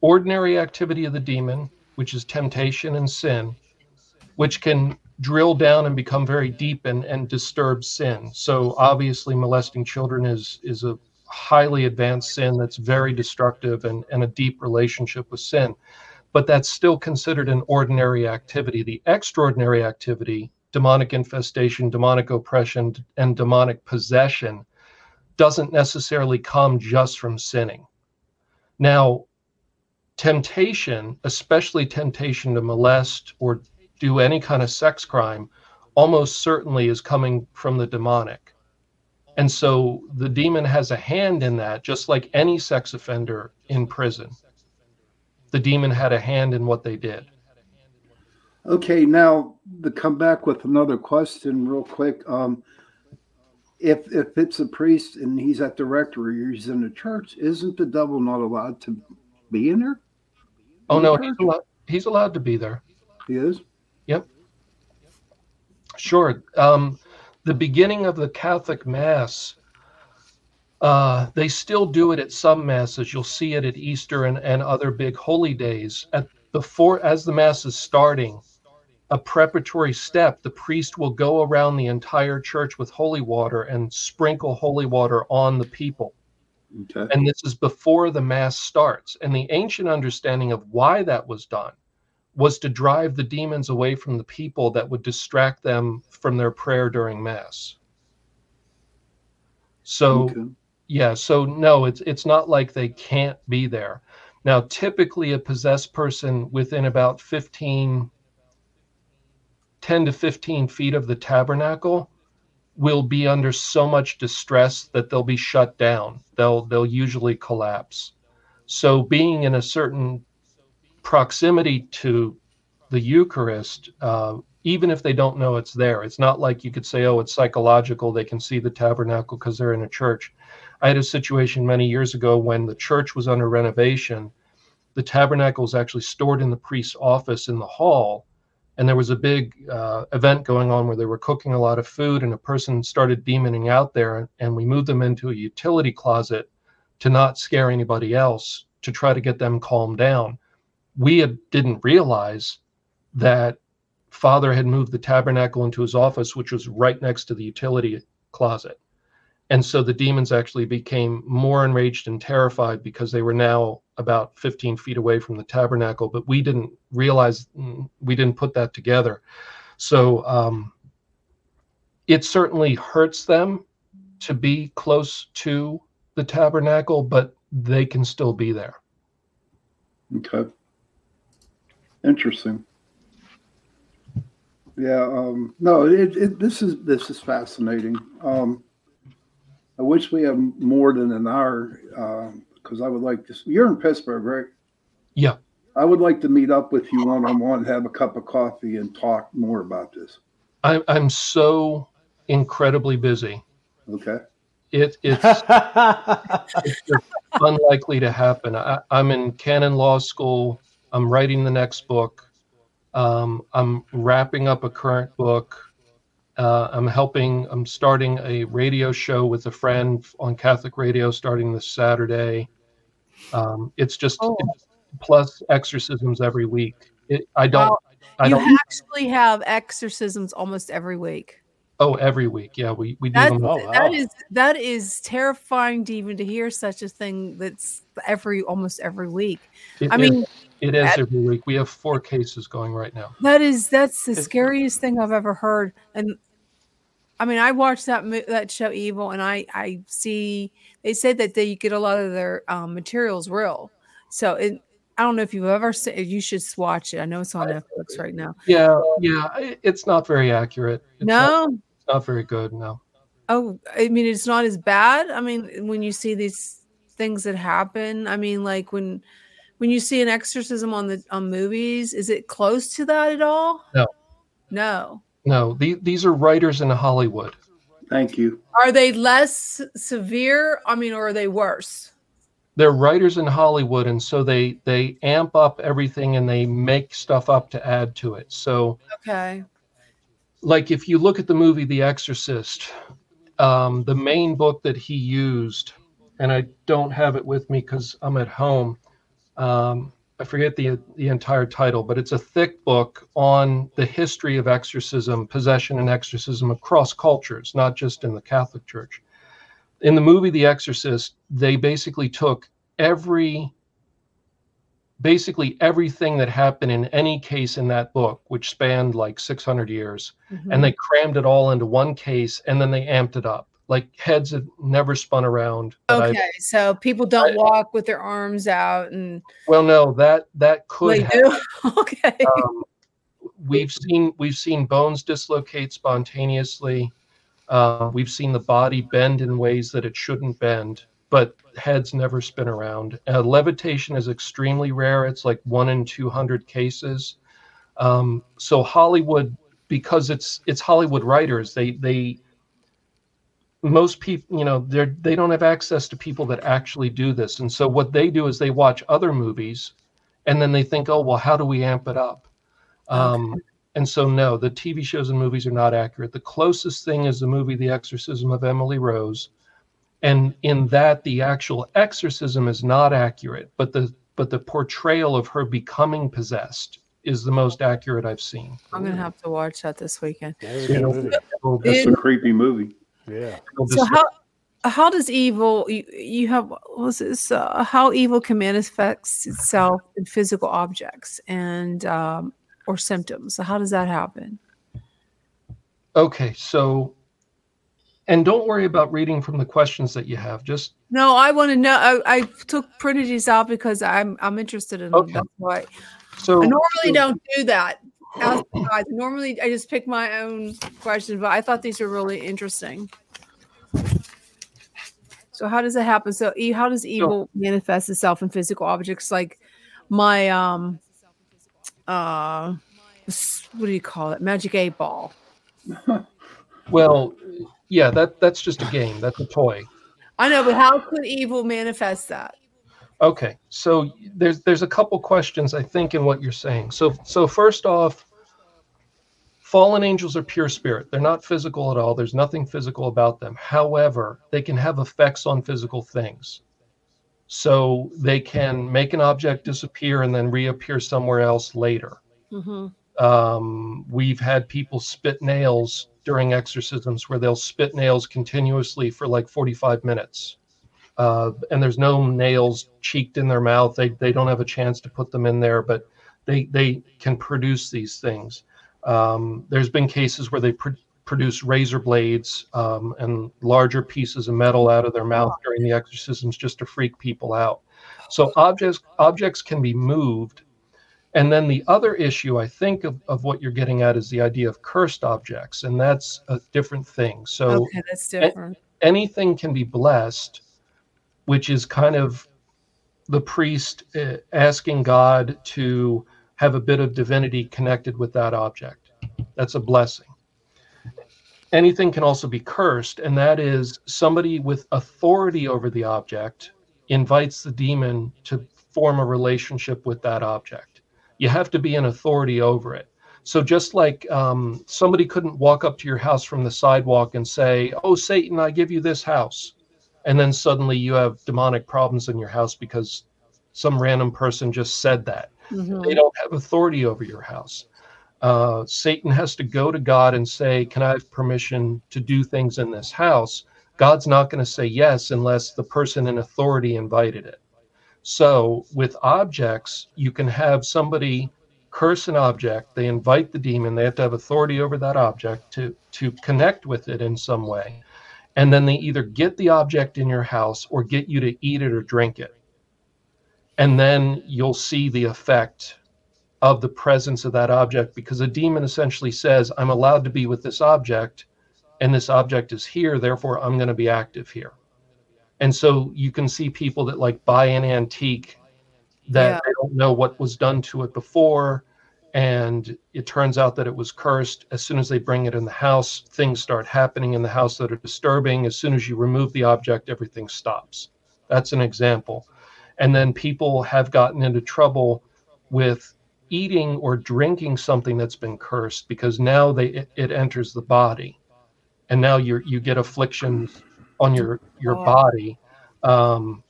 ordinary activity of the demon which is temptation and sin, which can drill down and become very deep and, and disturb sin. So obviously molesting children is is a highly advanced sin that's very destructive and, and a deep relationship with sin. But that's still considered an ordinary activity. The extraordinary activity, demonic infestation, demonic oppression, and demonic possession, doesn't necessarily come just from sinning. Now, temptation, especially temptation to molest or do any kind of sex crime, almost certainly is coming from the demonic. And so the demon has a hand in that, just like any sex offender in prison. The demon had a hand in what they did. Okay, now to come back with another question, real quick. Um, if if it's a priest and he's at the rectory or he's in the church, isn't the devil not allowed to be in there? Oh no, he's allowed, he's allowed to be there. He is. Yep. Sure. Um, the beginning of the Catholic Mass, uh, they still do it at some masses. You'll see it at Easter and, and other big holy days. At before, as the Mass is starting, a preparatory step, the priest will go around the entire church with holy water and sprinkle holy water on the people. Okay. And this is before the Mass starts. And the ancient understanding of why that was done was to drive the demons away from the people that would distract them from their prayer during Mass. So, okay. yeah, so no, it's it's not like they can't be there. Now, typically a possessed person within about 15 10 to 15 feet of the tabernacle will be under so much distress that they'll be shut down. They'll they'll usually collapse. So being in a certain proximity to the Eucharist, uh, even if they don't know it's there, it's not like you could say, "Oh, it's psychological." They can see the tabernacle because they're in a church. I had a situation many years ago when the church was under renovation. The tabernacle was actually stored in the priest's office in the hall, and there was a big uh, event going on where they were cooking a lot of food and a person started demoning out there and we moved them into a utility closet to not scare anybody else to try to get them calmed down. We had, didn't realize that father had moved the tabernacle into his office which was right next to the utility closet. And so the demons actually became more enraged and terrified because they were now about 15 feet away from the tabernacle, but we didn't realize, mm, we didn't put that together. So um, it certainly hurts them to be close to the tabernacle, but they can still be there. Okay. Interesting. Yeah. Um, no. It, it. This is this is fascinating. Um, I wish we had more than an hour because I would like to. You're in Pittsburgh, right? Yeah. I would like to meet up with you one on one, have a cup of coffee, and talk more about this. I'm I'm so incredibly busy. Okay. It it's, it's unlikely to happen. I, I'm in canon law school. I'm writing the next book. Um, I'm wrapping up a current book. Uh, I'm helping. I'm starting a radio show with a friend on Catholic radio starting this Saturday. Um, it's just Oh. it's plus exorcisms every week. It, I don't. Wow. I you don't. actually have exorcisms almost every week. oh, every week. Yeah, we we do That, them. Oh, wow. that is that is terrifying to even to hear such a thing that's every almost every week. It I is- mean, it is that- every week. We have four cases going right now. that is that's the It's- scariest thing I've ever heard. And I mean, I watched that that show Evil, and I I see they say that they get a lot of their um, materials real. So it, I don't know if you've ever seen. You should watch it. I know it's on Netflix right now. Yeah, yeah. It's not very accurate. It's not, No, it's not very good. No. Oh, I mean, it's not as bad. I mean, when you see these things that happen, I mean, like when when you see an exorcism on the on movies, is it close to that at all? No. No. No, the, these are writers in Hollywood. Thank you. Are they less severe? I mean, or are they worse? They're writers in Hollywood, and so they they amp up everything and they make stuff up to add to it. So, Okay. like if you look at the movie The Exorcist, um, the main book that he used, and I don't have it with me because I'm at home. Um, I forget the the entire title, but it's a thick book on the history of exorcism, possession, and exorcism across cultures, not just in the Catholic Church. In the movie The Exorcist, they basically took every basically everything that happened in any case in that book, which spanned like 600 years, Mhm. and they crammed it all into one case, and then they amped it up. Like heads had never spun around. okay, so people don't walk with their arms out and well, no, that that could they happen. do. [laughs] okay. um, we've seen we've seen bones dislocate spontaneously. Uh, we've seen the body bend in ways that it shouldn't bend, but heads never spin around. Uh, levitation is extremely rare. It's like one in two hundred cases. Um, so Hollywood, because it's it's Hollywood writers, they they most people you know they're they don't have access to people that actually do this and so what they do is they watch other movies and then they think oh well how do we amp it up um, and so no the tv shows and movies are not accurate the closest thing is the movie the exorcism of emily rose and in that the actual exorcism is not accurate but the but the portrayal of her becoming possessed is the most accurate i've seen I'm gonna have to watch that this weekend. Yeah, it's a good movie. It'll That's a creepy movie. Yeah. So how how does evil you, you have what was this uh, how evil can manifest itself in physical objects and um, or symptoms? So how does that happen? Okay, so, and don't worry about reading from the questions that you have. Just No, I want to know. I, I took printed these out because I'm I'm interested in Okay. them. That's why so. I normally so- don't do that. Ask you guys. Normally, I just pick my own questions, but I thought these were really interesting. So, how does it happen? So, how does evil manifest itself in physical objects like my um uh what do you call it? Magic eight ball. [laughs] Well, yeah, that that's just a game. That's a toy. I know, but how could evil manifest that? Okay, so there's there's a couple questions I think in what you're saying. So so first off, fallen angels are pure spirit. They're not physical at all. There's nothing physical about them. However, they can have effects on physical things. So they can make an object disappear and then reappear somewhere else later. Mm-hmm. Um, we've had people spit nails during exorcisms where they'll spit nails continuously for like 45 minutes. Uh, and there's no nails cheeked in their mouth. They, they don't have a chance to put them in there, but they, they can produce these things. Um, there's been cases where they pr- produce razor blades um, and larger pieces of metal out of their mouth during the exorcisms just to freak people out. So objects objects can be moved. And then the other issue I think of, of what you're getting at is the idea of cursed objects, and that's a different thing. So okay, that's different. A- anything can be blessed, which is kind of the priest uh, asking God to have a bit of divinity connected with that object. That's a blessing. Anything can also be cursed, and that is somebody with authority over the object invites the demon to form a relationship with that object. You have to be an authority over it. So just like um, somebody couldn't walk up to your house from the sidewalk and say, "Oh, Satan, I give you this house," and then suddenly you have demonic problems in your house because some random person just said that. Mm-hmm. They don't have authority over your house. Uh, Satan has to go to God and say, Can I have permission to do things in this house? God's not going to say yes unless the person in authority invited it. So with objects, you can have somebody curse an object, they invite the demon, they have to have authority over that object to, to connect with it in some way. And then they either get the object in your house or get you to eat it or drink it. And then you'll see the effect of the presence of that object because a demon essentially says, I'm allowed to be with this object, and this object is here, therefore I'm going to be active here. And so you can see people that like buy an antique that yeah. they don't know what was done to it before. And it turns out that it was cursed. As soon as they bring it in the house, things start happening in the house that are disturbing. As soon as you remove the object, everything stops. That's an example. And then people have gotten into trouble with eating or drinking something that's been cursed because now they it, it enters the body and now you you get afflictions on your your body um,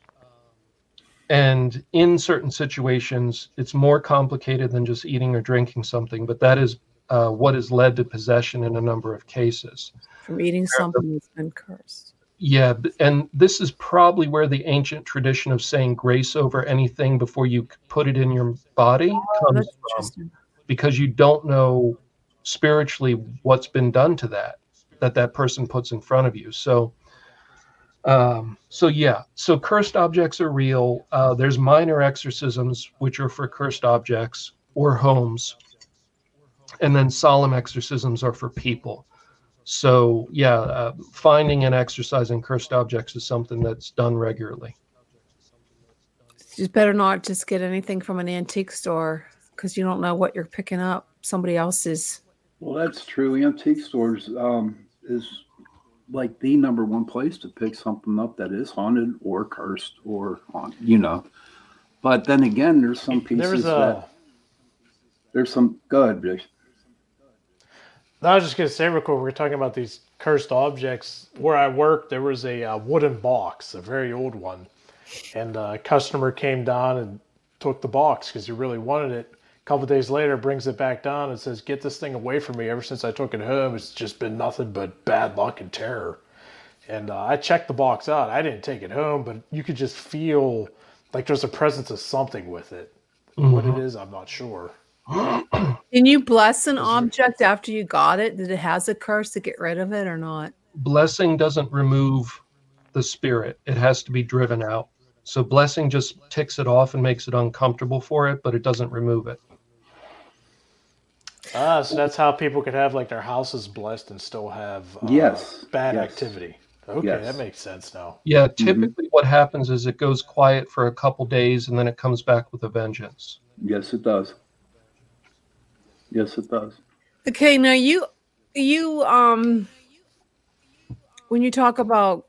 and in certain situations it's more complicated than just eating or drinking something but that is uh, what has led to possession in a number of cases. From eating something that's been cursed. Yeah and this is probably where the ancient tradition of saying grace over anything before you put it in your body oh, comes from because you don't know spiritually what's been done to that that that person puts in front of you. So um, so yeah, so cursed objects are real. Uh, there's minor exorcisms, which are for cursed objects or homes, and then solemn exorcisms are for people. So yeah, uh, finding and exorcising cursed objects is something that's done regularly. You better not just get anything from an antique store because you don't know what you're picking up. Somebody else's. Well, that's true. Antique stores um, is like the number one place to pick something up that is haunted or cursed or haunted, you know. But then again, there's some pieces there's a, that there's some good. I was just gonna say real quick. We're talking about these cursed objects. Where I worked, there was a uh, wooden box, a very old one, and a customer came down and took the box because he really wanted it. A couple days later, brings it back down and says, "Get this thing away from me." Ever since I took it home, it's just been nothing but bad luck and terror. And uh, I checked the box out. I didn't take it home, but you could just feel like there's a presence of something with it. Mm-hmm. What it mm-hmm. I'm not sure. [clears throat] Can you bless an object after you got it? Did it has a curse to get rid of it or not? Blessing doesn't remove the spirit. It has to be driven out. So blessing just ticks it off and makes it uncomfortable for it, but it doesn't remove it. Ah, so that's how people could have like their houses blessed and still have uh, yes bad yes. activity. Okay, yes. that makes sense now. Yeah, mm-hmm. typically mm-hmm. what happens is it goes quiet for a couple days and then it comes back with a vengeance. Yes, it does. Yes, it does. Okay, now you you um when you talk about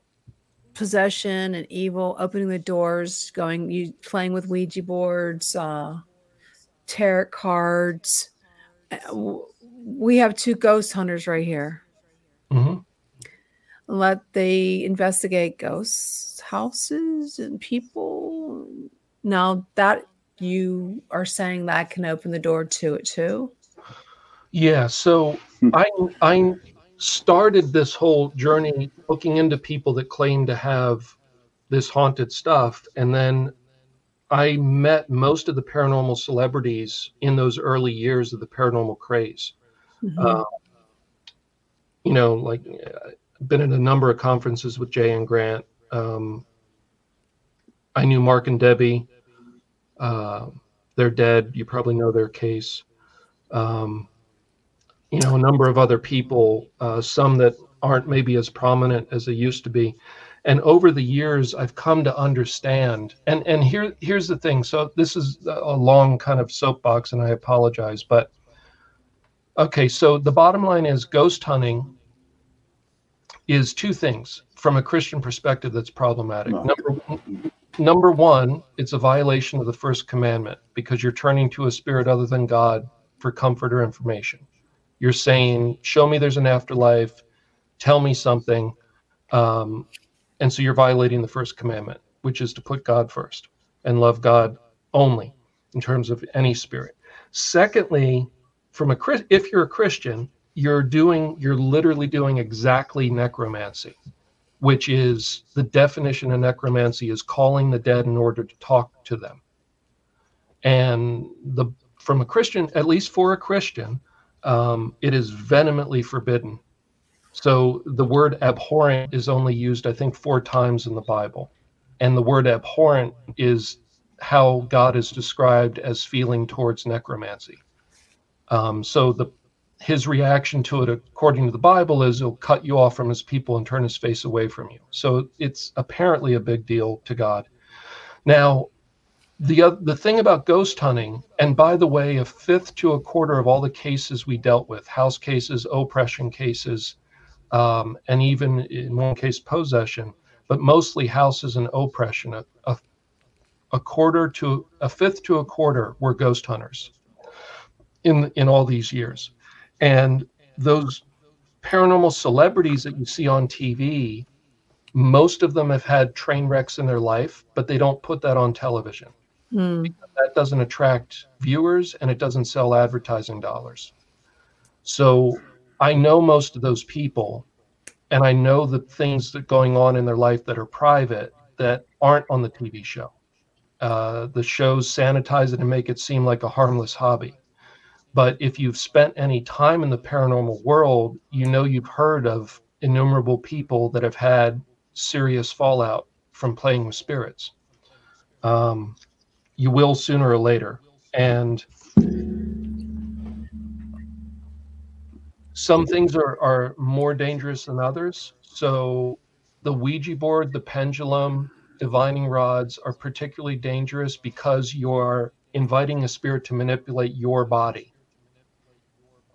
possession and evil, opening the doors, going you playing with Ouija boards, uh tarot cards, we have two ghost hunters right here. Mm-hmm. Let they investigate ghosts, houses, and people. Now that you are saying that can open the door to it too. Yeah. So I I started this whole journey looking into people that claim to have this haunted stuff, and then I met most of the paranormal celebrities in those early years of the paranormal craze. Mm-hmm. Uh, you know, like I've been at a number of conferences with Jay and Grant. Um, I knew Mark and Debbie. Uh, they're dead. You probably know their case. Um, you know, a number of other people, uh, some that aren't maybe as prominent as they used to be. And over the years, I've come to understand. And and here here's the thing. So this is a long kind of soapbox, and I apologize, but okay. So the bottom line is ghost hunting is two things from a Christian perspective that's problematic. No. Number number one, it's a violation of the first commandment because you're turning to a spirit other than God for comfort or information. You're saying, "Show me there's an afterlife. Tell me something," um, and so you're violating the first commandment, which is to put God first and love God only in terms of any spirit. Secondly, from a if you're a Christian, you're doing you're literally doing exactly necromancy which is the definition of necromancy is calling the dead in order to talk to them and the from a christian at least for a christian um, it is vehemently forbidden so the word abhorrent is only used i think four times in the bible and the word abhorrent is how god is described as feeling towards necromancy um, so the his reaction to it, according to the Bible, is he'll cut you off from his people and turn his face away from you. So it's apparently a big deal to God. Now, the uh, the thing about ghost hunting, and by the way, a fifth to a quarter of all the cases we dealt with, house cases, oppression cases, um, and even in one case possession, but mostly houses and oppression, a, a, a quarter to a fifth to a quarter were ghost hunters in in all these years and those paranormal celebrities that you see on TV, most of them have had train wrecks in their life, but they don't put that on television. Mm. That doesn't attract viewers and it doesn't sell advertising dollars. So I know most of those people and I know the things that going on in their life that are private that aren't on the TV show. Uh, the shows sanitize it and make it seem like a harmless hobby. But if you've spent any time in the paranormal world, you know you've heard of innumerable people that have had serious fallout from playing with spirits. Um, you will sooner or later. And some things are, are more dangerous than others. So the Ouija board, the pendulum, divining rods are particularly dangerous because you're inviting a spirit to manipulate your body.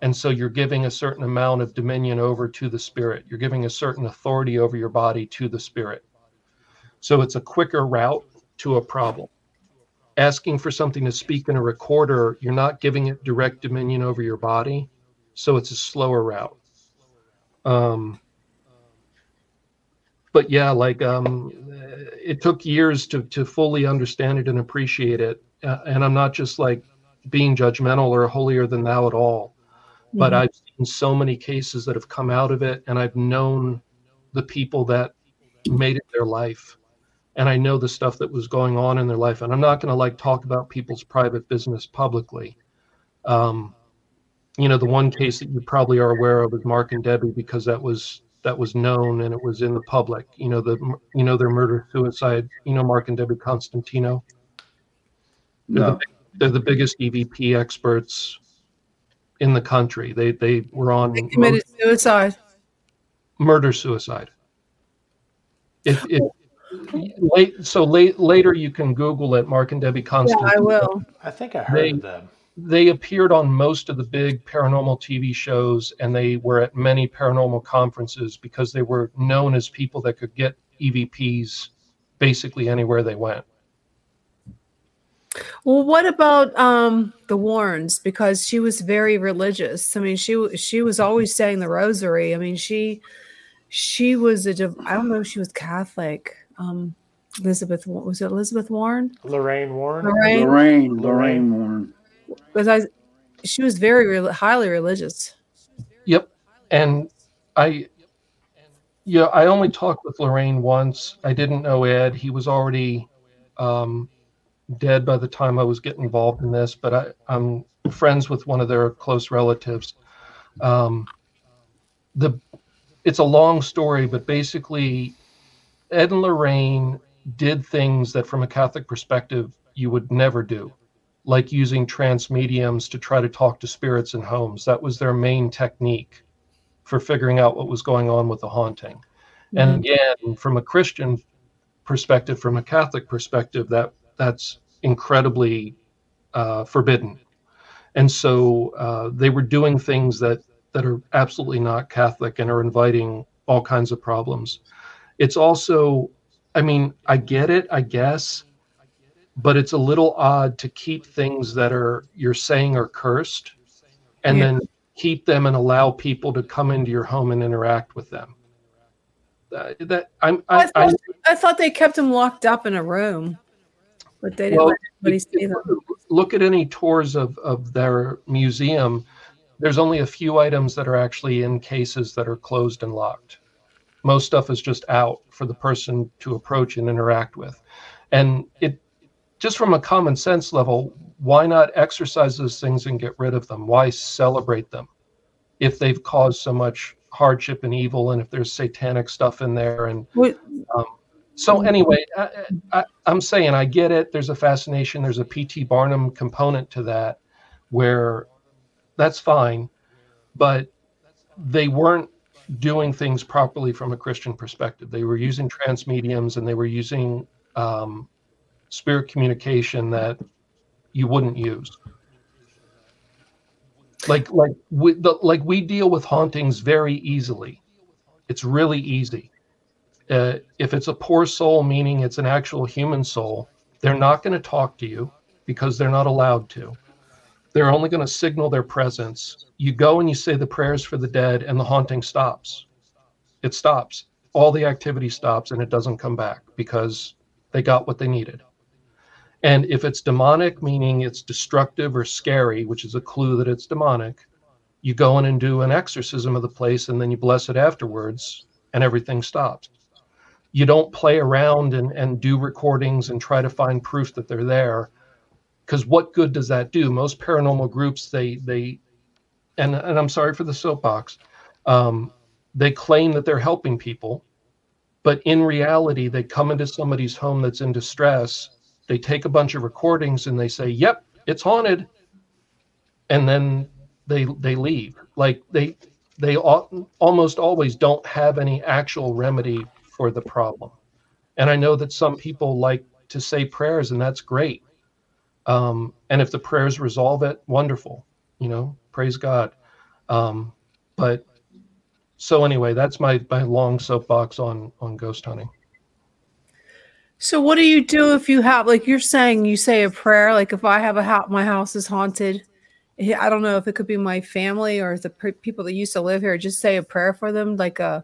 And so you're giving a certain amount of dominion over to the spirit. You're giving a certain authority over your body to the spirit. So it's a quicker route to a problem. Asking for something to speak in a recorder, you're not giving it direct dominion over your body. So it's a slower route. Um, but yeah, like um, it took years to, to fully understand it and appreciate it. Uh, and I'm not just like being judgmental or holier than thou at all but mm-hmm. I've seen so many cases that have come out of it, and I've known the people that made it their life, and I know the stuff that was going on in their life. And I'm not going to like talk about people's private business publicly. Um, you know, the one case that you probably are aware of is Mark and Debbie because that was that was known and it was in the public. You know, the you know their murder suicide. You know, Mark and Debbie Constantino. They're, no. the, they're the biggest EVP experts in the country. They they were on they committed suicide, murder suicide. If, if late so late later you can Google it, Mark and Debbie Constantino. Yeah, I will. I think I heard they, of them. They appeared on most of the big paranormal TV shows, and they were at many paranormal conferences because they were known as people that could get EVPs basically anywhere they went. Well, what about um, the Warrens? Because she was very religious. I mean, she she was always saying the Rosary. I mean, she she was a I don't know if she was Catholic. Um, Elizabeth was it Elizabeth Warren? Lorraine Warren. Lorraine Lorraine, Lorraine Warren. Because I, she was very highly religious. Yep, and I yeah, I only talked with Lorraine once. I didn't know Ed. He was already um, dead by the time I was getting involved in this, but I, I'm friends with one of their close relatives. Um, the it's a long story, but basically, Ed and Lorraine did things that, from a Catholic perspective, you would never do, like using trance mediums to try to talk to spirits in homes. That was their main technique for figuring out what was going on with the haunting. Mm-hmm. And again, from a Christian perspective, from a Catholic perspective, that that's incredibly uh, forbidden. And so uh, they were doing things that that are absolutely not Catholic and are inviting all kinds of problems. It's also, I mean, I get it, I guess, but it's a little odd to keep things that are you're saying are cursed and yeah. then keep them and allow people to come into your home and interact with them. Uh, that I'm, I, I, thought, I, I, thought they kept them locked up in a room, but they didn't well, let anybody see them. Look at any tours of, of their museum there's only a few items that are actually in cases that are closed and locked. Most stuff is just out for the person to approach and interact with. And it just from a common sense level, why not exorcise those things and get rid of them? Why celebrate them if they've caused so much hardship and evil and if there's satanic stuff in there and um, so anyway I, am saying i get it there's a fascination there's a pt barnum component to that where that's fine, but they weren't doing things properly from a Christian perspective. They were using trance mediums and they were using um, spirit communication that you wouldn't use. Like like we, the, like we deal with hauntings very easily. It's really easy. Uh, if it's a poor soul, meaning it's an actual human soul, they're not going to talk to you because they're not allowed to. They're only going to signal their presence. You go and you say the prayers for the dead, and the haunting stops. It stops. All the activity stops, and it doesn't come back because they got what they needed. And if it's demonic, meaning it's destructive or scary, which is a clue that it's demonic, you go in and do an exorcism of the place and then you bless it afterwards, and everything stops. You don't play around and, and do recordings and try to find proof that they're there because what good does that do? Most paranormal groups, they they, and and I'm sorry for the soapbox, um, they claim that they're helping people, but in reality, they come into somebody's home that's in distress. They take a bunch of recordings and they say, "Yep, it's haunted," and then they they leave. Like they they almost always don't have any actual remedy for the problem. And I know that some people like to say prayers, and that's great. Um, and if the prayers resolve it, wonderful. You know, praise God. Um, but so anyway, that's my my long soapbox on on ghost hunting. So what do you do if you have like you're saying you say a prayer like if I have a house my house is haunted I don't know if it could be my family or the people that used to live here just say a prayer for them like a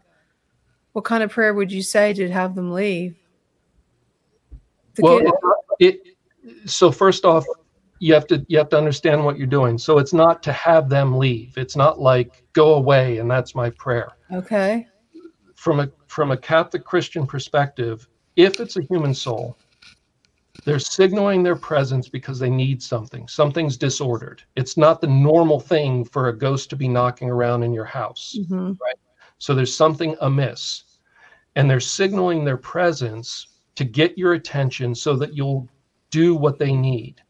what kind of prayer would you say to have them leave? well, it, so first off, you have to you have to understand what you're doing. So it's not to have them leave. It's not like go away and that's my prayer. Okay. From a from a Catholic Christian perspective, if it's a human soul, they're signaling their presence because they need something. Something's disordered. It's not the normal thing for a ghost to be knocking around in your house, mm-hmm. right? So there's something amiss. And they're signaling their presence to get your attention so that you'll do what they need.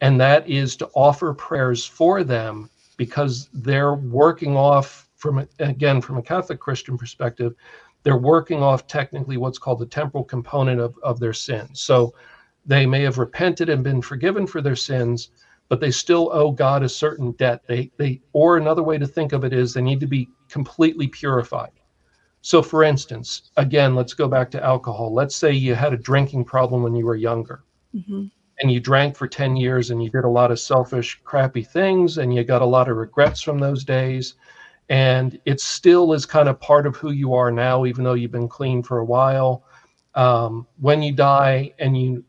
And that is to offer prayers for them because they're working off from again from a Catholic Christian perspective, they're working off technically what's called the temporal component of, of their sins. So they may have repented and been forgiven for their sins, but they still owe God a certain debt. They they or another way to think of it is they need to be completely purified. So for instance, again, let's go back to alcohol. Let's say you had a drinking problem when you were younger mm-hmm. and you drank for 10 years and you did a lot of selfish, crappy things and you got a lot of regrets from those days. And it still is kind of part of who you are now, even though you've been clean for a while. Um, when you die and you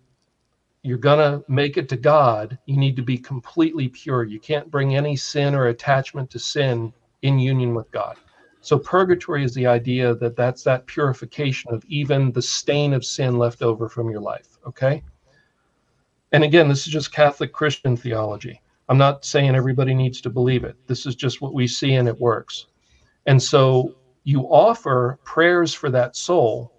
you're to make it to God, you need to be completely pure. You can't bring any sin or attachment to sin in union with God. So purgatory is the idea that that's that purification of even the stain of sin left over from your life, okay? and again, this is just Catholic Christian theology. I'm not saying everybody needs to believe it. This is just what we see and it works. And so you offer prayers for that soul,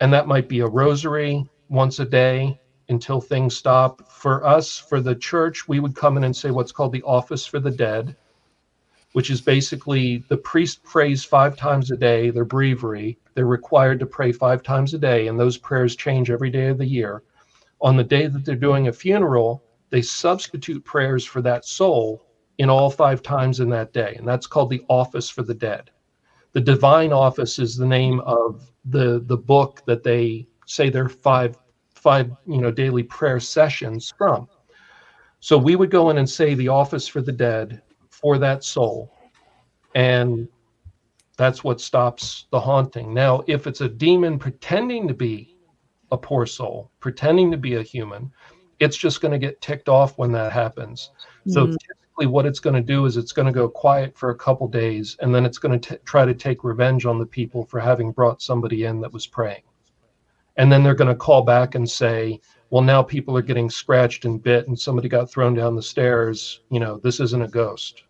and that might be a rosary once a day until things stop. For us, for the church, we would come in and say what's called the Office for the Dead, which is basically the priest prays five times a day, their breviary. They're required to pray five times a day, and those prayers change every day of the year. On the day that they're doing a funeral, they substitute prayers for that soul in all five times in that day, and that's called the Office for the Dead. The Divine Office is the name of the the book that they say their five five you know daily prayer sessions from. So we would go in and say the Office for the Dead for that soul, and that's what stops the haunting. Now, if it's a demon pretending to be a poor soul, pretending to be a human, it's just going to get ticked off when that happens. Mm. So typically, what it's going to do is it's going to go quiet for a couple days, and then it's going to try to take revenge on the people for having brought somebody in that was praying. And then they're going to call back and say, well, now people are getting scratched and bit, and somebody got thrown down the stairs. You know, this isn't a ghost.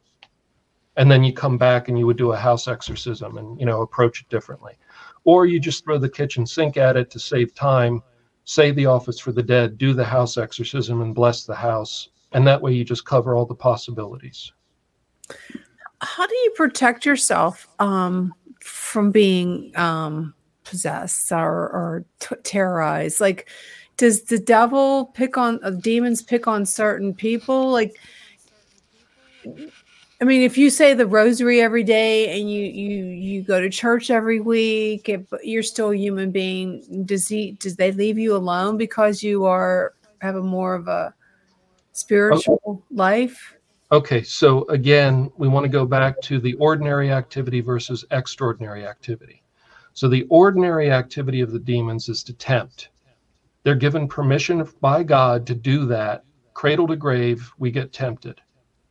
And then you come back and you would do a house exorcism and, you know, approach it differently. Or you just throw the kitchen sink at it to save time say the office for the dead, do the house exorcism, and bless the house. And that way you just cover all the possibilities. How do you protect yourself um, from being um, possessed or, or t- terrorized? Like, does the devil pick on uh, demons pick on certain people? Like, I mean, if you say the rosary every day and you you you go to church every week, if you're still a human being. Does he does they leave you alone because you are have a more of a spiritual okay. life? Okay, so again, we want to go back to the ordinary activity versus extraordinary activity. So the ordinary activity of the demons is to tempt. They're given permission by God to do that. Cradle to grave, we get tempted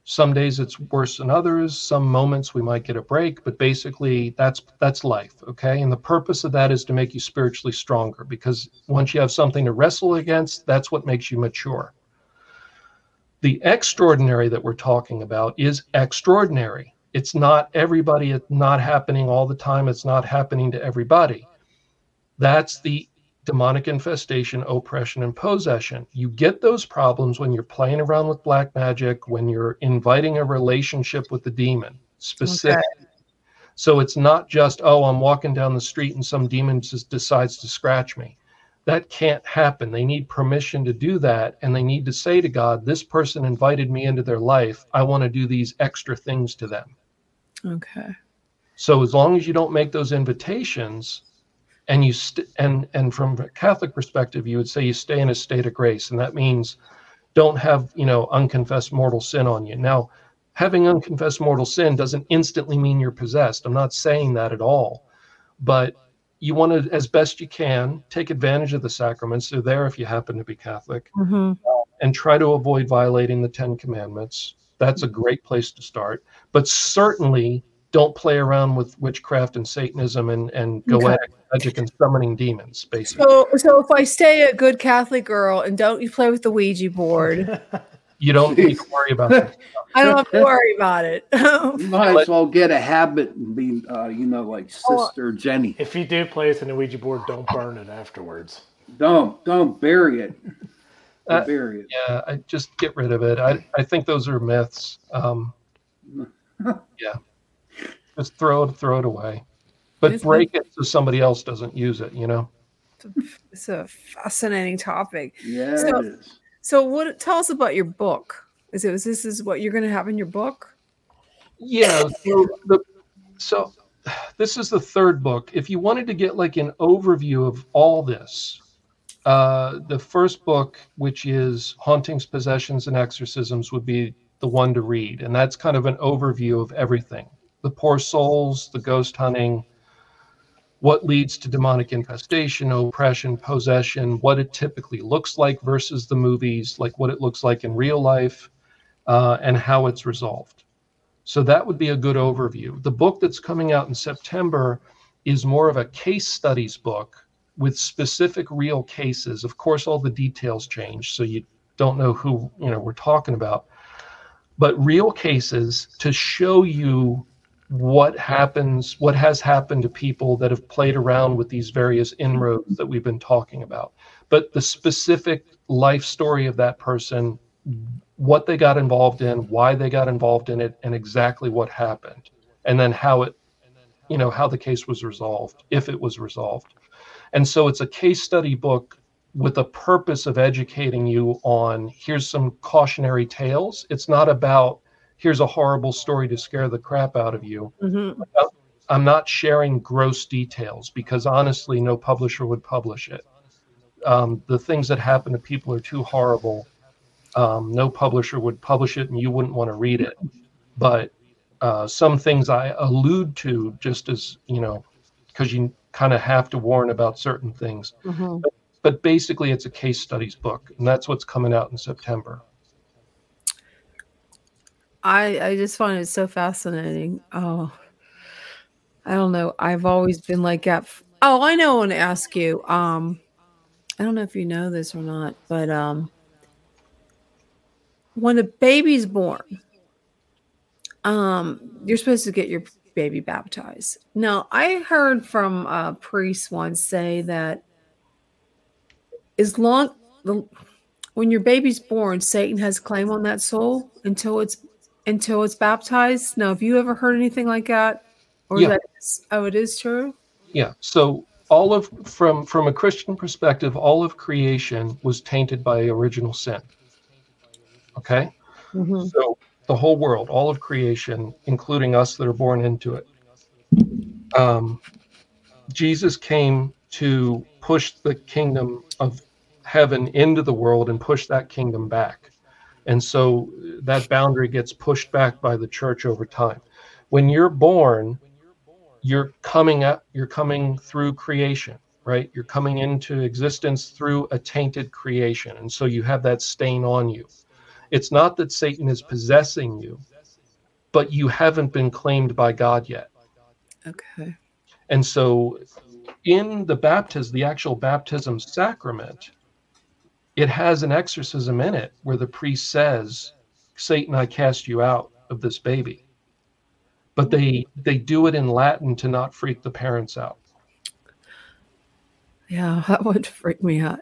some days it's worse than others. Some moments we might get a break but basically that's that's life okay? And the purpose of that is to make you spiritually stronger because once you have something to wrestle against that's what makes you mature. The extraordinary that we're talking about is extraordinary. It's not everybody it's not happening all the time. It's not happening to everybody. That's the demonic infestation, oppression, and possession. You get those problems when you're playing around with black magic, when you're inviting a relationship with the demon specific. Okay. So it's not just, oh, I'm walking down the street and some demon just decides to scratch me. That can't happen. They need permission to do that. And they need to say to God, this person invited me into their life. I want to do these extra things to them. Okay. So as long as you don't make those invitations, and you st- and and from a catholic perspective you would say you stay in a state of grace and that means don't have you know unconfessed mortal sin on you. Now having unconfessed mortal sin doesn't instantly mean you're possessed. I'm not saying that at all but you want to as best you can take advantage of the sacraments. They're there if you happen to be catholic. Mm-hmm. and try to avoid violating the 10 commandments. That's a great place to start. But certainly don't play around with witchcraft and Satanism and, and go okay. at magic and summoning demons, basically. So, so if I stay a good Catholic girl and don't you play with the Ouija board, [laughs] you don't need to worry about it. [laughs] I don't have to worry about it. [laughs] you might as well get a habit and be, uh, you know, like oh. Sister. Jenny. If you do play with the Ouija board, don't burn it afterwards. Don't, don't bury it. Don't uh, bury it. Yeah, I just get rid of it. I, I think those are myths. Um, yeah. Just throw it, throw it away. But it break it so somebody else doesn't use it, you know? It's a fascinating topic. Yeah, so, it is. So what tell us about your book. Is it this is what you're gonna have in your book? Yeah. So, the, so this is the third book. If you wanted to get like an overview of all this, uh, the first book, which is Hauntings, Possessions, and Exorcisms, would be the one to read. And that's kind of an overview of everything the poor souls, the ghost hunting, what leads to demonic infestation, oppression, possession, what it typically looks like versus the movies, like what it looks like in real life, uh, and how it's resolved. So that would be a good overview. The book that's coming out in September is more of a case studies book with specific real cases. Of course, all the details change, so you don't know who you know we're talking about but real cases to show you what happens, what has happened to people that have played around with these various inroads that we've been talking about. But the specific life story of that person, what they got involved in, why they got involved in it, and exactly what happened, and then how it, you know, how the case was resolved, if it was resolved. And so it's a case study book with a purpose of educating you on here's some cautionary tales. It's not about here's a horrible story to scare the crap out of you. Mm-hmm. I'm not sharing gross details because honestly, no publisher would publish it. Um, the things that happen to people are too horrible. Um, no publisher would publish it, and you wouldn't want to read it. But uh, some things I allude to just as you know, because you kind of have to warn about certain things. Mm-hmm. But, but basically, it's a case studies book, and that's what's coming out in September. I I just find it so fascinating. Oh, I don't know. I've always been like that. Oh, I know. I want to ask you. Um, I don't know if you know this or not, but um, when a baby's born, um, you're supposed to get your baby baptized. Now, I heard from a priest once say that as long the when your baby's born, Satan has claim on that soul until it's until it's baptized. Now, have you ever heard anything like that? Or Yeah. that is, oh, it is true. Yeah. So all of from from a Christian perspective, all of creation was tainted by original sin. Okay. Mhm. So the whole world, all of creation, including us that are born into it. Um, Jesus came to push the kingdom of heaven into the world and push that kingdom back. And so uh, that boundary gets pushed back by the church over time. When you're born, you're coming up, you're coming through creation, right? You're coming into existence through a tainted creation. And so you have that stain on you. It's not that Satan is possessing you, but you haven't been claimed by God yet. Okay. And so in the baptism, the actual baptism sacrament, it has an exorcism in it where the priest says, Satan, I cast you out of this baby. But they they do it in Latin to not freak the parents out. Yeah, [laughs] that would freak me out.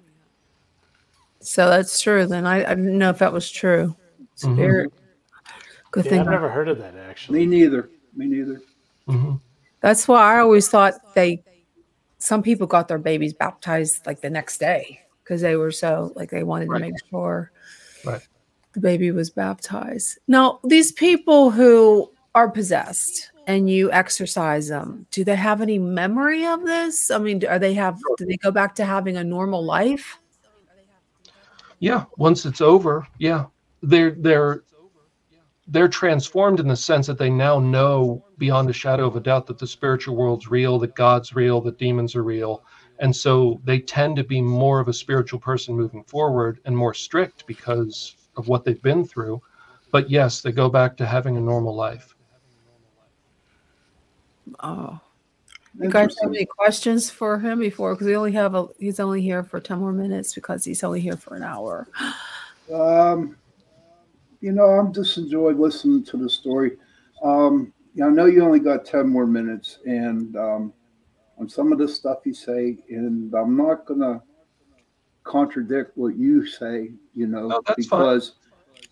So that's true. Then I, I didn't know if that was true. It's Mhm. very good Yeah, thing. I've never heard of that actually. Me neither. Me neither. Mhm. That's why I always thought they, some people got their babies baptized like the next day because they were so like they wanted Right. to make sure Right. the baby was baptized. Now, these people who are possessed and you exorcise them, do they have any memory of this? I mean, are they have, do they go back to having a normal life? Yeah, once it's over, yeah. They're they're they're transformed in the sense that they now know beyond a shadow of a doubt that the spiritual world's real, that God's real, that demons are real. And so they tend to be more of a spiritual person moving forward and more strict because of what they've been through. But yes, they go back to having a normal life. Oh, you guys have any questions for him before? Because we only have a, he's only here for 10 more minutes because he's only here for an hour. Um, you know, I'm just enjoyed listening to the story. Um, yeah, I know you only got 10 more minutes, and um, on some of the stuff you say, and I'm not going to contradict what you say, you know, No, that's fine. because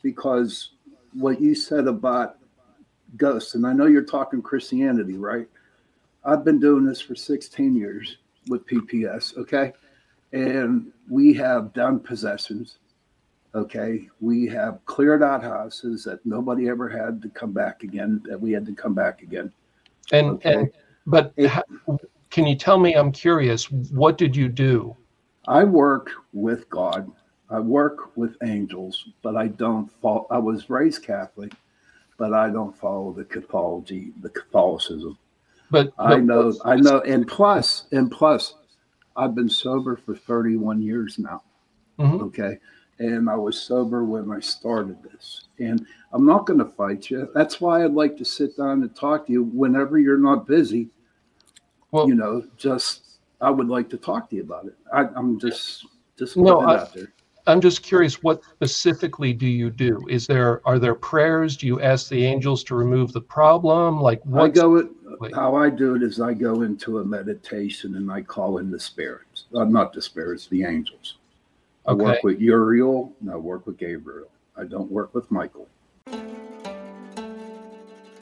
because what you said about ghosts, and I know you're talking Christianity, right? I've been doing this for 16 years with PPS, okay? And we have done possessions. Okay, we have cleared out houses that nobody ever had to come back again. That we had to come back again. And Okay. and but It- can you tell me I'm curious, what did you do? I work with God. I work with angels, but I don't follow. I was raised Catholic, but I don't follow the Cathology, the Catholicism. But I but know, I know, and plus, and plus, I've been sober for 31 years now. Mhm. Okay. And I was sober when I started this. And I'm not going to fight you. That's why I'd like to sit down and talk to you whenever you're not busy. Well- you know, just I would like to talk to you about it. I, I'm just just No, I- out there. I'm just curious, what specifically do you do? Is there are there prayers? Do you ask the angels to remove the problem? Like I go it how I do it is I go into a meditation and I call in the spirits, uh, not the spirits, the angels. I Okay. work with Uriel and I work with Gabriel. I don't work with Michael.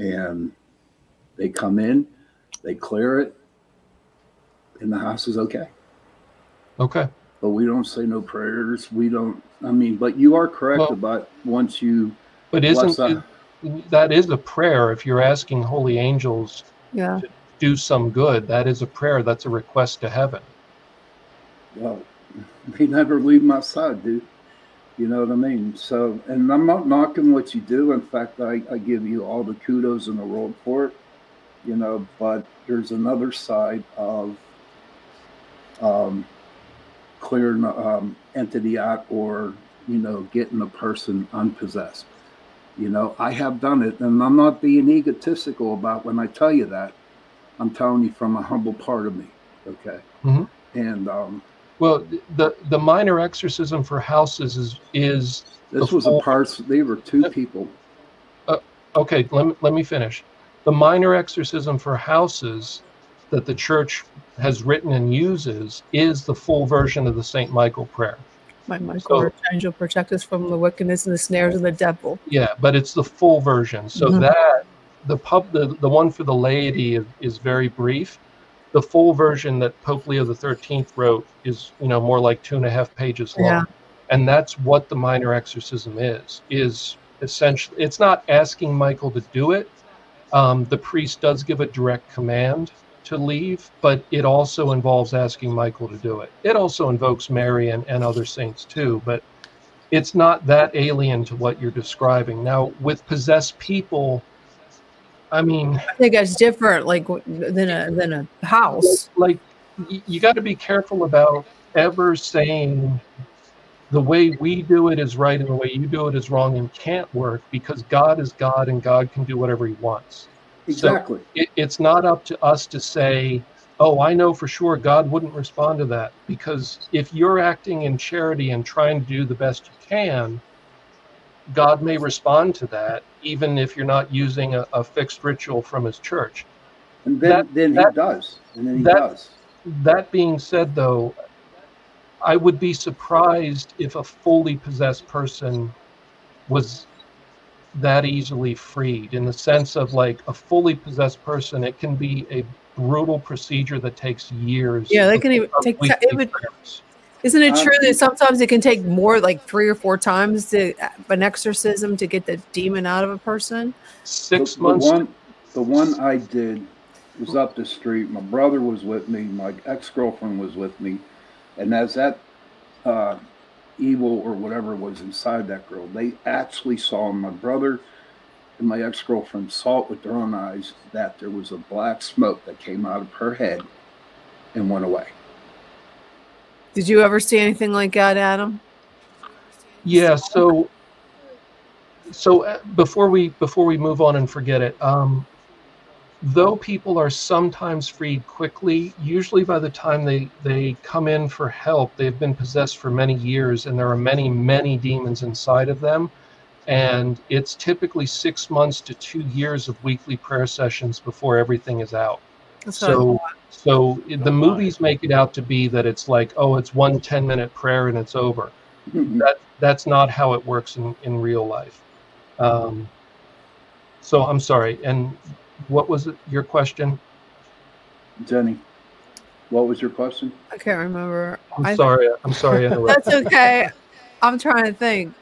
And they come in, they clear it, and the house is okay. Okay. But we don't say no prayers. We don't, I mean, but you are correct Well- about once you. But bless isn't the- it, that is a prayer? If you're asking holy angels Yeah. to do some good, that is a prayer. That's a request to heaven. well, [laughs] they never leave my side, dude. You know what I mean? So, and I'm not knocking what you do. In fact, I, I give you all the kudos in the world for it, you know, but there's another side of um, clearing um, entity out or, you know, getting a person unpossessed. You know, I have done it, and I'm not being egotistical about when I tell you that. I'm telling you from a humble part of me. Okay. Mhm. And um, Well, the the minor exorcism for houses is is this the was a full- part. They were two people. okay. Let me, let me finish. The minor exorcism for houses that the church has written and uses is the full version of the Saint Michael prayer. My Michael, So- angel, protect us from the wickedness and the snares of the devil. Yeah, but it's the full version. So Mhm. that the pub the, the one for the laity is, is very brief. The full version that Pope Leo the Thirteenth wrote is you know more like two and a half pages long, Yeah. and that's what the minor exorcism is. Is essentially it's not asking Michael to do it. Um, the priest does give a direct command to leave, but it also involves asking Michael to do it. It also invokes Mary and, and other saints too, but it's not that alien to what you're describing. Now, with possessed people, I mean, I think that's different, like than a than a house. like y- you got to be careful about ever saying the way we do it is right and the way you do it is wrong and can't work because God is God and God can do whatever He wants. Exactly. So it, it's not up to us to say, oh, I know for sure God wouldn't respond to that. Because if you're acting in charity and trying to do the best you can, God may respond to that, even if you're not using a, a fixed ritual from his church. and then that- then that- he does, and then he that- does. That being said, though, I would be surprised if a fully possessed person was that easily freed in the sense of like a fully possessed person, it can be a brutal procedure that takes years. Yeah, they can even take. ti- It would, prayers. Isn't it Uh, true that sometimes it can take more, like three or four times to an exorcism to get the demon out of a person? Six the, months. The one, the one I did was up the street. My brother was with me. My ex girlfriend was with me, and as that uh, evil or whatever was inside that girl, they actually saw my brother and my ex girlfriend saw it with their own eyes that there was a black smoke that came out of her head and went away. Did you ever see anything like that, Adam? Yeah. So, so uh, before we before we move on and forget it, um, though people are sometimes freed quickly, usually by the time they they come in for help, they've been possessed for many years, and there are many many demons inside of them, and it's typically six months to two years of weekly prayer sessions before everything is out. That's So, so the movies make it out to be that it's like, oh, it's one 10 minute prayer and it's over. That that's not how it works in, in real life. Um, so I'm sorry. And what was it, your question? Jenny, what was your question? I can't remember. I'm I- sorry. I'm sorry. I [laughs] That's okay. I'm trying to think.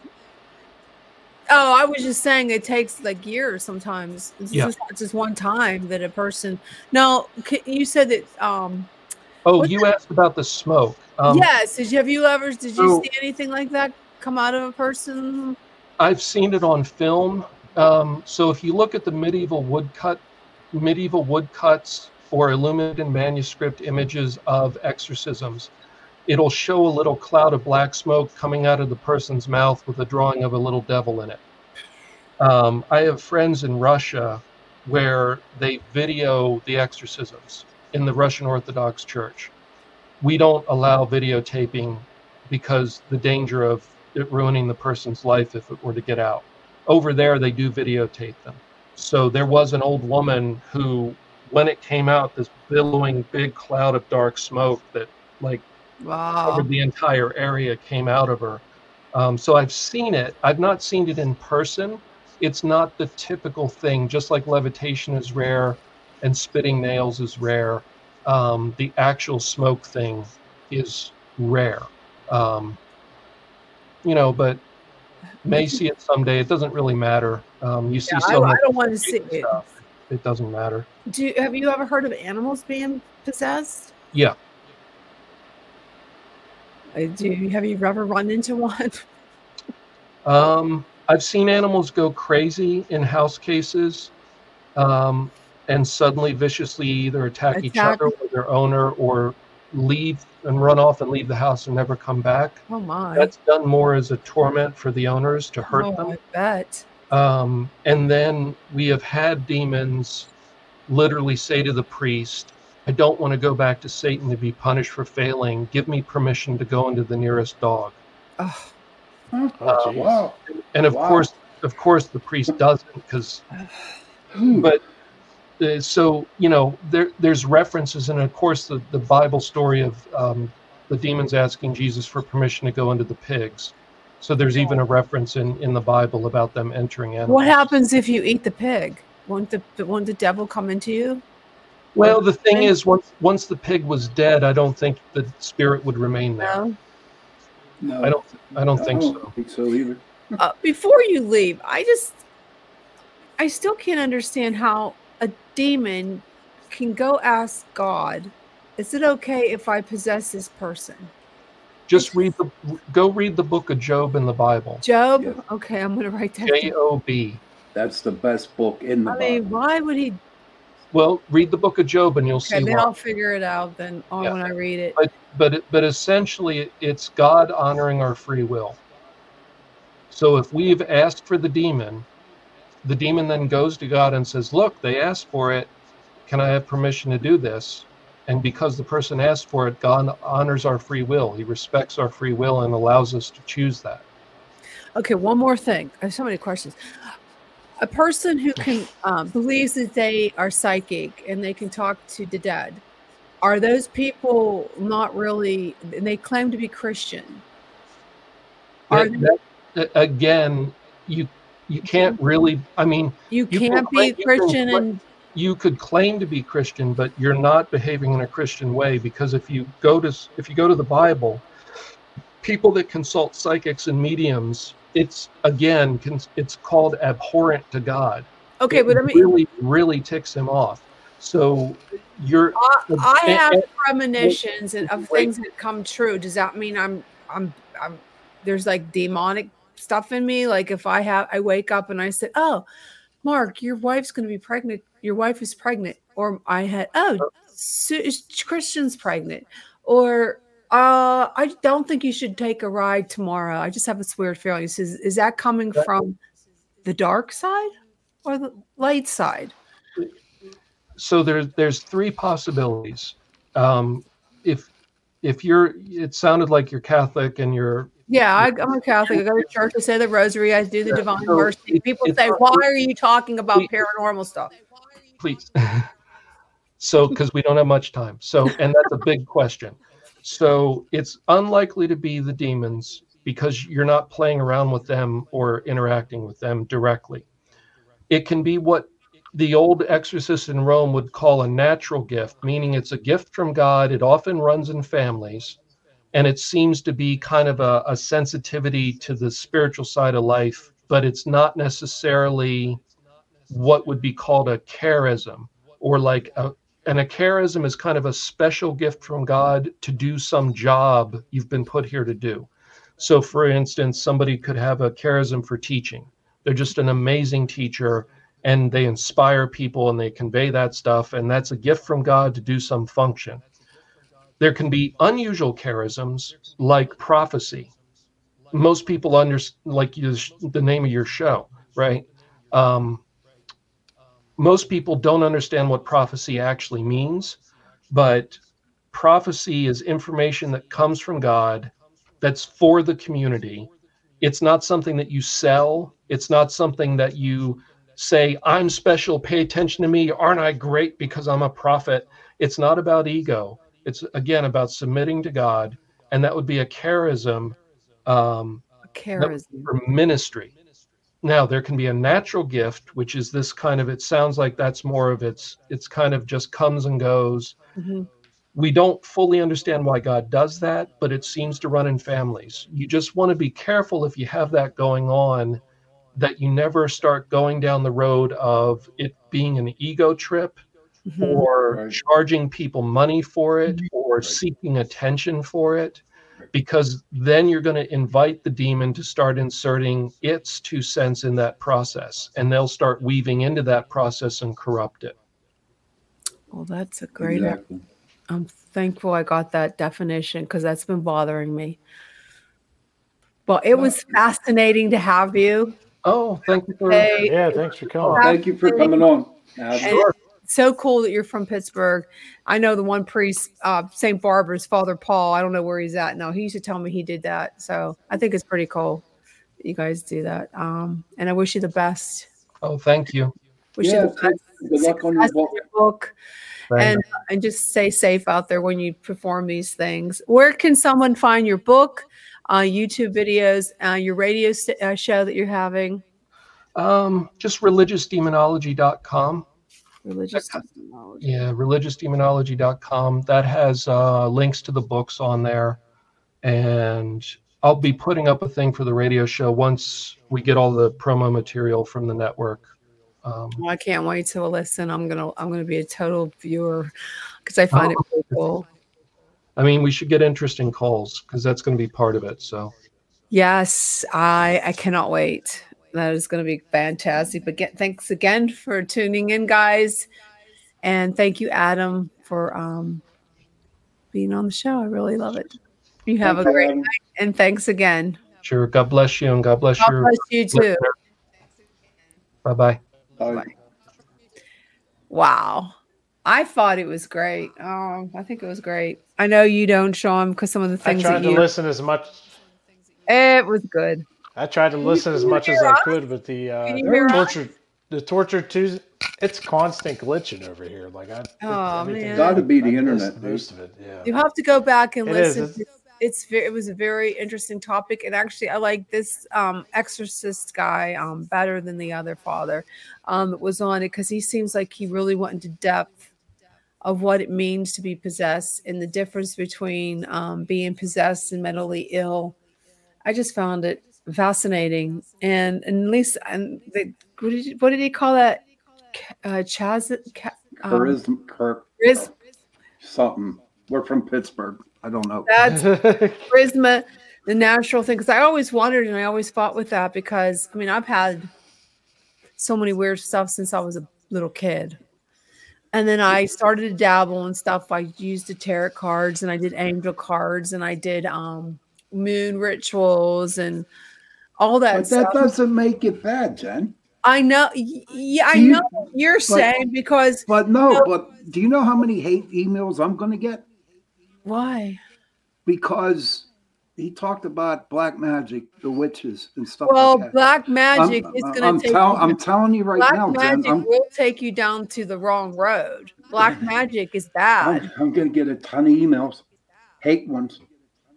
Oh, I was just saying it takes like years sometimes. It's Yeah. just, just one time that a person. No, you said that. Um, Oh, you asked about the smoke. Um, yes. Did you have you ever? Did you so- see anything like that come out of a person? I've seen it on film. Um, so if you look at the medieval woodcut, medieval woodcuts or illuminated manuscript images of exorcisms, it'll show a little cloud of black smoke coming out of the person's mouth with a drawing of a little devil in it. Um, I have friends in Russia where they video the exorcisms in the Russian Orthodox Church. We don't allow videotaping because the danger of it ruining the person's life if it were to get out. Over there, they do videotape them. So there was an old woman who, when it came out, this billowing big cloud of dark smoke that like Wow. covered the entire area came out of her. Um, so I've seen it. I've not seen it in person. It's not the typical thing. Just like levitation is rare, and spitting nails is rare. Um, the actual smoke thing is rare. Um, you know, but [laughs] may see it someday. It doesn't really matter. Um, you see Yeah, I, so I much don't want to see it. It doesn't matter. Do you, have you ever heard of animals being possessed? Yeah. Uh, Do you, have you ever run into one? [laughs] Um, I've seen animals go crazy in house cases um, and suddenly viciously either attack, each other or their owner or leave and run off and leave the house and never come back. Oh my! That's done more as a torment for the owners to hurt oh, them. I bet. Um, and then we have had demons literally say to the priest, I don't want to go back to Satan to be punished for failing. Give me permission to go into the nearest dog. Oh, Oh, Uh, geez. Wow. and of Wow. course of course the priest doesn't because but uh, so you know there there's references and of course the, the bible story of um, the demons asking jesus for permission to go into the pigs so there's even a reference in in the bible about them entering in. what happens if you eat the pig? Won't the won't the devil come into you? Well the thing is once once the pig was dead i don't think the spirit would remain there No. No, i don't i don't think I so don't think so either. Uh, before you leave, I just I still can't understand how a demon can go ask God, "Is it okay if I possess this person?" just read the go read the book of job in the bible Job. Yeah. Okay, I'm gonna write that. down. j-o-b That's the best book in the Bible. I mean, Bible. why would he? Well read the book of job and you'll Okay, see then why. I'll figure it out then on Yeah. when I read it. but but it- but essentially it's god honoring our free will so if we've asked for the demon the demon then goes to god and says look they asked for it can i have permission to do this and because the person asked for it god honors our free will he respects our free will and allows us to choose that Okay, one more thing. I have so many questions. A person who can um, believes that they are psychic and they can talk to the dead. Are those people not really? And they claim to be Christian. Are That- that- again you you can't really i mean you you can can't claim- be you can Christian and you could claim to be Christian, but you're not behaving in a Christian way because if you go to if you go to the Bible, people that consult psychics and mediums, it's again it's called abhorrent to God. okay, It but I mean, really really ticks him off. So you're I, I have and- premonitions and of things that come true. Does that mean I'm I'm I'm there's like demonic stuff in me? Like if I have I wake up and I said, "Oh, Mark, your wife's going to be pregnant. Your wife is pregnant," or I had, "Oh, uh-huh. Su- Christian's pregnant," or uh, I don't think you should take a ride tomorrow. I just have this weird feeling. Is is that coming from the dark side or the light side? so there's there's three possibilities. Um, if if you're, it sounded like you're Catholic and you're Yeah, I, I'm a Catholic. I go to church. I say the rosary. I do the Yeah, divine so mercy. it- People say, "Why are you talking about we- paranormal stuff?" please. [laughs] so, because we don't have much time. So, and that's a big question. So, it's unlikely to be the demons because you're not playing around with them or interacting with them directly. It can be what the old exorcists in Rome would call a natural gift, meaning it's a gift from God. It often runs in families, and it seems to be kind of a, a sensitivity to the spiritual side of life, but it's not necessarily what would be called a charism or like a, and a charism is kind of a special gift from God to do some job you've been put here to do. So, for instance, somebody could have a charism for teaching. They're just an amazing teacher and they inspire people and they convey that stuff. And that's a gift from God to do some function. There can be unusual charisms like prophecy. Most people understand, like the name of your show, right? Um, most people don't understand what prophecy actually means, but prophecy is information that comes from God that's for the community. It's not something that you sell, it's not something that you say, I'm special, pay attention to me, aren't I great because I'm a prophet? It's not about ego. It's again about submitting to God, and that would be a charism, um, a charism. for ministry. Now there can be a natural gift, which is this kind of. It sounds like that's more of its. It's kind of just comes and goes. Mm-hmm. We don't fully understand why God does that, but it seems to run in families. You just want to be careful if you have that going on, that you never start going down the road of it being an ego trip Mm-hmm. or Right. charging people money for it or seeking attention for it because then you're going to invite the demon to start inserting its two cents in that process and they'll start weaving into that process and corrupt it Well, that's a great. Exactly. I'm thankful I got that definition because that's been bothering me. Well, it was fascinating to have you. oh thank you for Hey, Yeah, thanks for coming. Thank you for coming on. Adam. And it's so cool that you're from Pittsburgh. I know the one priest, uh, St. Barbara's Father Paul. I don't know where he's at now. He used to tell me he did that. So I think it's pretty cool that you guys do that. Um, and I wish you the best. oh thank you Wish Yeah, you the best. good luck on your book. with book. And, and just stay safe out there when you perform these things. Where can someone find your book, uh, YouTube videos, uh, your radio st- uh, show that you're having? um just religiousdemonology.com Religious technology. yeah religiousdemonology.com that has uh, links to the books on there and i'll be putting up a thing for the radio show once we get all the promo material from the network um, Well, I can't wait to listen. I'm gonna I'm gonna be a total viewer because I find it pretty cool. i mean we should get interesting calls because that's going to be part of it so Yes, I I cannot wait. That is going to be fantastic. But get, thanks again for tuning in, guys, and thank you, Adam, for um being on the show. I really love it. You have Thank a great Adam. night, and thanks again. sure god bless you and god bless God your bless you too. bye bye Bye. Wow. I thought it was great. Oh, I think it was great. I know you don't, Sean, because some of the things I things tried that to you. listen as much. It was good. I tried to listen as much as hear I us? could, but the uh, Can us? torture, the torture Tuesday, it's constant glitching over here. Like I, Oh, everything- man. Gotta be the I internet. Most of it, yeah. You have to go back and It is, listen. it's- It's, very, it was a very interesting topic, and actually, I like this um, exorcist guy um, better than the other father um, that was on it because he seems like he really went into depth of what it means to be possessed and the difference between um, being possessed and mentally ill. I just found it fascinating, and, and Lisa, and the, what did you, what did he call that? Uh, Chaz, ca- um, Charisma, Kirk, charis- something. We're from Pittsburgh. I don't know. That's [laughs] charisma, the natural thing. Because I always wondered and I always fought with that because I mean I've had so many weird stuff since I was a little kid. And then I started to dabble and stuff. I used the tarot cards and I did angel cards and I did um moon rituals and all that But stuff. that doesn't make it bad, Jen. I know yeah, I you- know what you're saying because But no, but do you know how many hate emails I'm going to get? why? Because he talked about black magic, the witches, and stuff Well, like that. black magic I'm, is gonna I'm take tell- you I'm telling you right Black now, Jen. magic I'm, will take you down to the wrong road. Black [laughs] magic is bad. I'm, I'm going to get a ton of emails, hate ones.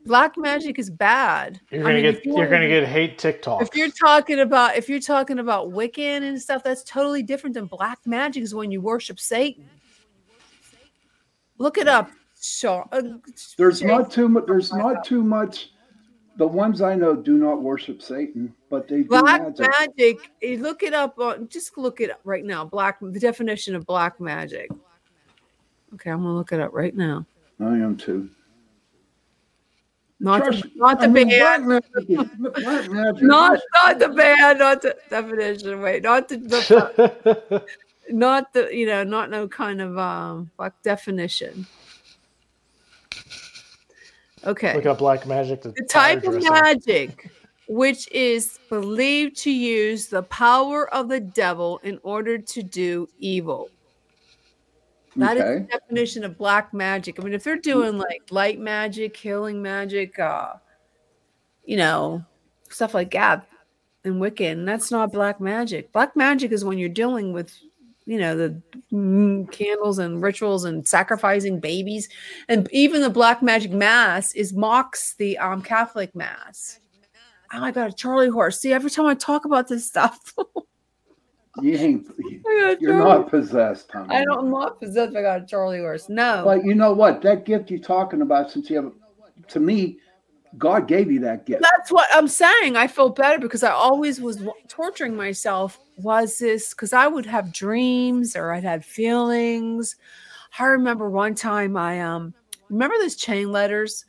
Black magic is bad. You're gonna mean, get if you you're gonna get hate TikTok. If you're talking about if you're talking about Wiccan and stuff, that's totally different than black magic. Is when you worship Satan. Look it up, Shaw. uh, There's Jay. not too much. There's not too much. The ones I know do not worship Satan, but they do Black magic. magic. eh, Look it up. On, just look it up right now. Black. The definition of black magic. Okay, I'm gonna look it up right now. I am too. Not Trust- the, not the I mean, band. black magic black magic [laughs] Not not the band. Not the definition. Wait. Not the, the [laughs] not the you know not no kind of um like definition. Okay. Look up black magic. the type of magic which is believed to use the power of the devil in order to do evil. That is Okay. the definition of black magic. I mean, if they're doing like light magic, healing magic, uh, you know, stuff like that and Wiccan, that's not black magic. Black magic is when you're dealing with, you know, the mm, candles and rituals and sacrificing babies, and even the black magic mass is mocks the um Catholic mass. Oh my god, a Charlie horse! See, every time I talk about this stuff, [laughs] You [laughs] ain't. You're not possessed, honey. I don't. I'm not possessed. I got a Charlie horse. No. But you know what? That gift you're talking about, since you have, to me, God gave you that gift. That's what I'm saying. I feel better because I always was torturing myself. Was this because I would have dreams or I'd had feelings? I remember one time I um remember those chain letters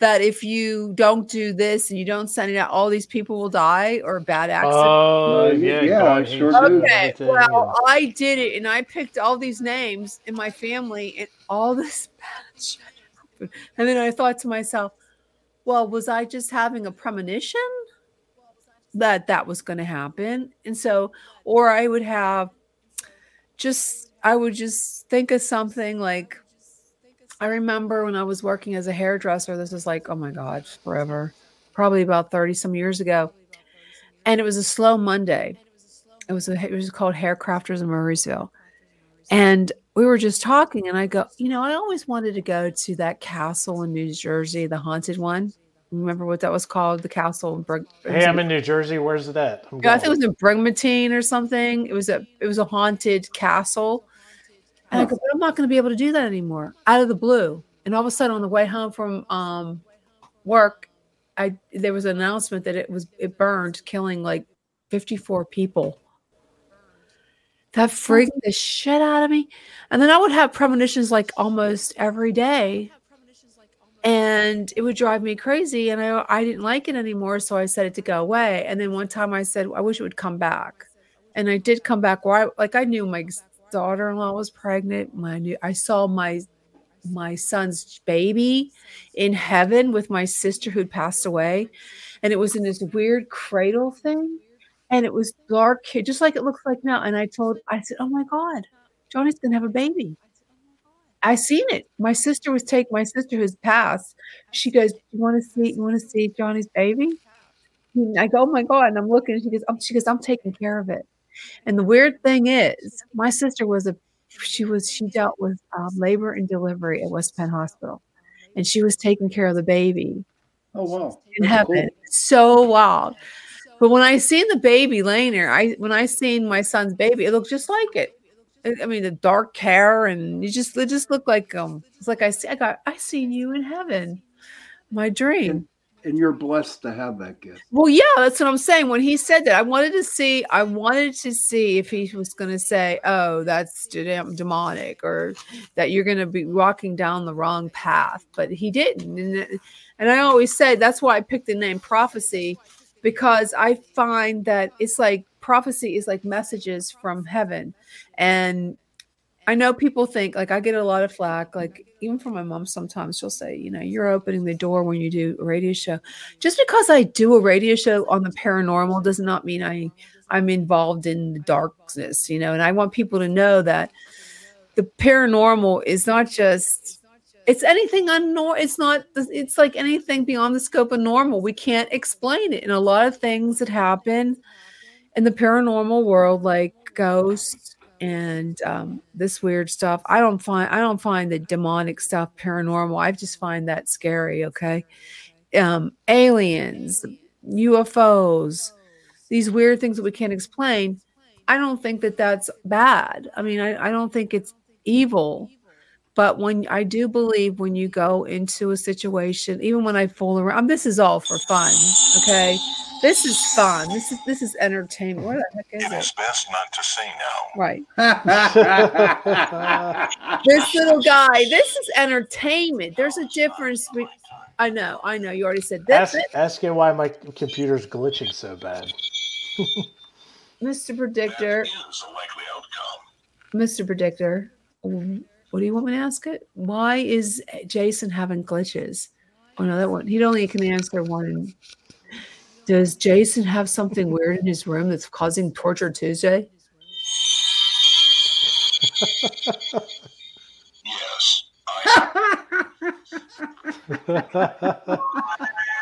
that if you don't do this and you don't send it out, all these people will die or bad accident. Oh Uh, yeah, yeah, God I hates sure you do. Okay, well, I did it, and I picked all these names in my family, and all this [laughs] bad shit happened. And then I thought to myself, well, was I just having a premonition that that was going to happen? And so, or I would have just, I would just think of something like, I remember when I was working as a hairdresser, this is like, oh my God, forever, probably about 30 some years ago. And it was a slow Monday it was a, it was called Haircrafters in Murrysville, and we were just talking, and I go, you know, I always wanted to go to that castle in New Jersey, the haunted one. Remember what that was called? The castle in Brig- Hey, I'm in New Jersey. Where's that? Yeah, I think it was in Brigantine or something. It was a it was a haunted castle. And I go, but I'm not going to be able to do that anymore. Out of the blue, and all of a sudden, on the way home from um, work, I there was an announcement that it was it burned, killing like 54 people. That freaked the shit out of me. And then I would have premonitions like almost every day. And it would drive me crazy. And I, I didn't like it anymore. So I said it to go away. And then one time I said, I wish it would come back. And I did come back where I like I knew my daughter-in-law was pregnant. My knew I saw my my son's baby in heaven with my sister who'd passed away. And it was in this weird cradle thing and it was dark, just like it looks like now. And I told, I said, "Oh my God, Johnny's gonna have a baby." I seen it. My sister was take my sister who's passed. She goes, "You want to see? You want to see Johnny's baby?" I go, "Oh my God!" And I'm looking. And She goes, um, "She goes, I'm taking care of it." And the weird thing is, my sister was a, she was she dealt with um, labor and delivery at West Penn Hospital, and she was taking care of the baby Oh wow. in That's cool. heaven. So wild. But when I seen the baby laying there, I when I seen my son's baby, it looked just like it. I- I mean, the dark hair and you just it just looked like um. It's like I see. I got. I seen you in heaven, my dream. And you're blessed to have that gift. Well, yeah, that's what I'm saying. When he said that, I wanted to see. I wanted to see if he was going to say, "Oh, that's dem- demonic," or that you're going to be walking down the wrong path. But he didn't. And, and I always say that's why I picked the name prophecy because I find that it's like prophecy is like messages from heaven, and I know people think like I get a lot of flack, like even from my mom sometimes she'll say, you know, you're opening the door when you do a radio show. Just because I do a radio show on the paranormal does not mean I I'm involved in the darkness, you know, and I want people to know that the paranormal is not just it's anything unknown it's not it's like anything beyond the scope of normal we can't explain it and a lot of things that happen in the paranormal world like ghosts and um, this weird stuff i don't find i don't find the demonic stuff paranormal i just find that scary okay um, aliens, UFOs, these weird things that we can't explain. I don't think that that's bad. I mean, I, I don't think it's evil. But when I do believe when you go into a situation, even when I fool around, this is all for fun. Okay. This is fun. This is this is entertainment. Where the heck is It it? is best not to say now. Right. [laughs] this little guy. This is entertainment. There's a difference. Be- I know. I know. You already said that's Ask, it, asking why my computer's glitching so bad. [laughs] Mr. Predictor. Mr. Predictor. What do you want me to ask it? Why is Jason having glitches? Oh no, that one. He'd only can answer one. Does Jason have something weird in his room that's causing torture Tuesday? Yes. [laughs]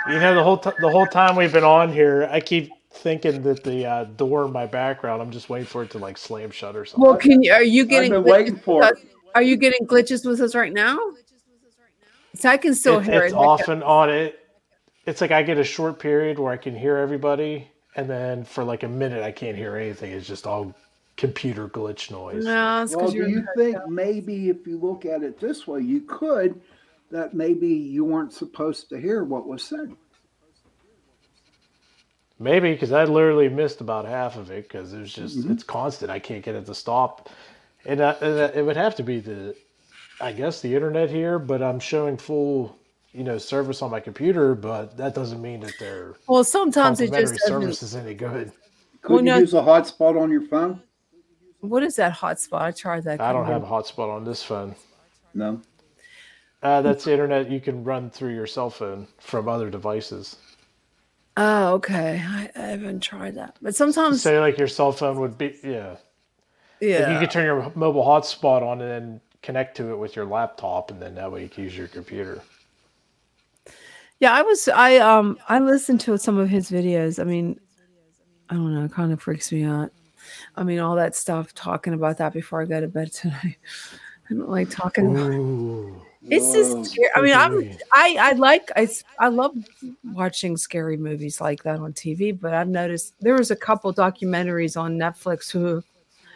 you know, the whole t- the whole time we've been on here, I keep thinking that the uh, door in my background. I'm just waiting for it to like slam shut or something. Well, can you? Are you getting? I've been glitches waiting for with it. us- Are you getting glitches with us right now? So I can still It- hear it's it. off and on. It it's like I get a short period where I can hear everybody, and then for like a minute I can't hear anything. It's just all computer glitch noise. No, it's well, because do you're. you think maybe if you look at it this way, you could that maybe you weren't supposed to hear what was said? Maybe because I literally missed about half of it because it was just Mhm. it's constant. I can't get it to stop, and, uh, and uh, it would have to be the, I guess the internet here. But I'm showing full, you know, service on my computer, but that doesn't mean that they're Well, sometimes it complimentary just doesn't. service is any good. Could you no- use a hotspot on your phone? What is that hotspot? I tried that. I don't have a hotspot on this phone. No. Uh, that's the internet you can run through your cell phone from other devices. Oh, okay. I, I haven't tried that, but sometimes, Say like your cell phone would be yeah. If yeah. you could turn your mobile hotspot on and then connect to it with your laptop, and then that way you can use your computer. Yeah, I was I um I listened to some of his videos. I mean, I don't know, it kind of freaks me out. I mean, all that stuff talking about that before I go to bed [laughs] tonight. I don't like talking about it. it's just scary. I mean, I'm I I like I I love watching scary movies like that on TV, but I've noticed there was a couple documentaries on Netflix who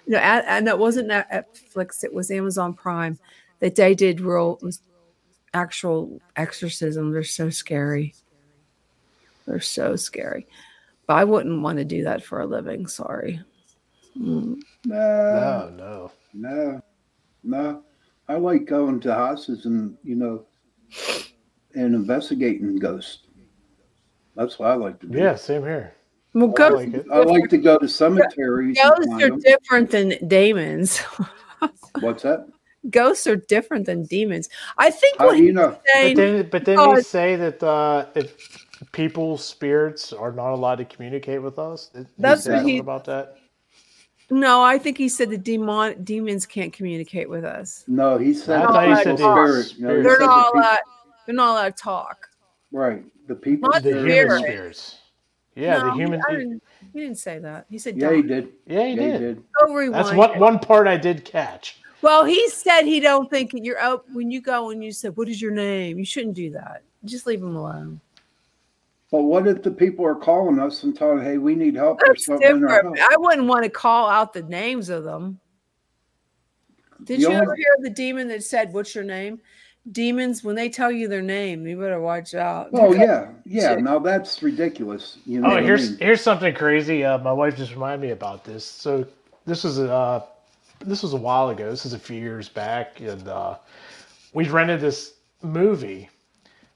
you know, and, and it wasn't Netflix, it was Amazon Prime that they did real actual exorcism. They're so scary. They're so scary. But I wouldn't want to do that for a living. Sorry. Mm. No, no, no, no. I like going to houses and you know, and investigating ghosts. That's what I like to do. Yeah, same here. Well, I ghosts, like it. I like to go to cemeteries. ghosts are them. different than demons. [laughs] What's that? Ghosts are different than demons. I think How what do you he's know? But then, but then they say that uh, if people's spirits are not allowed to communicate with us. That's what something he- about that. no, I think he said the demon demons can't communicate with us. No, he said I the thought he said spirit. the No, he They're said the not people- allowed. They're not allowed to talk. Right, the people. Not The the human spirits. Yeah, No, the human. I didn't, he didn't say that. He said, Yeah, he don't. did. Yeah, he Yeah, did. he did. Go rewind. That's what one part I did catch. Well, he said he don't think you're out when you go and you said, "What is your name?" You shouldn't do that. Just leave him alone. But what if the people are calling us and telling, "Hey, we need help or something"? Or help? I wouldn't want to call out the names of them. Did The you only- ever hear the demon that said, "What's your name?" Demons, when they tell you their name, you better watch out. Oh yeah, [laughs] yeah. Now that's ridiculous. You know Oh, what I here's mean? here's something crazy. Uh, my wife just reminded me about this. So this was uh this was a while ago. This is a few years back, and uh, we rented this movie.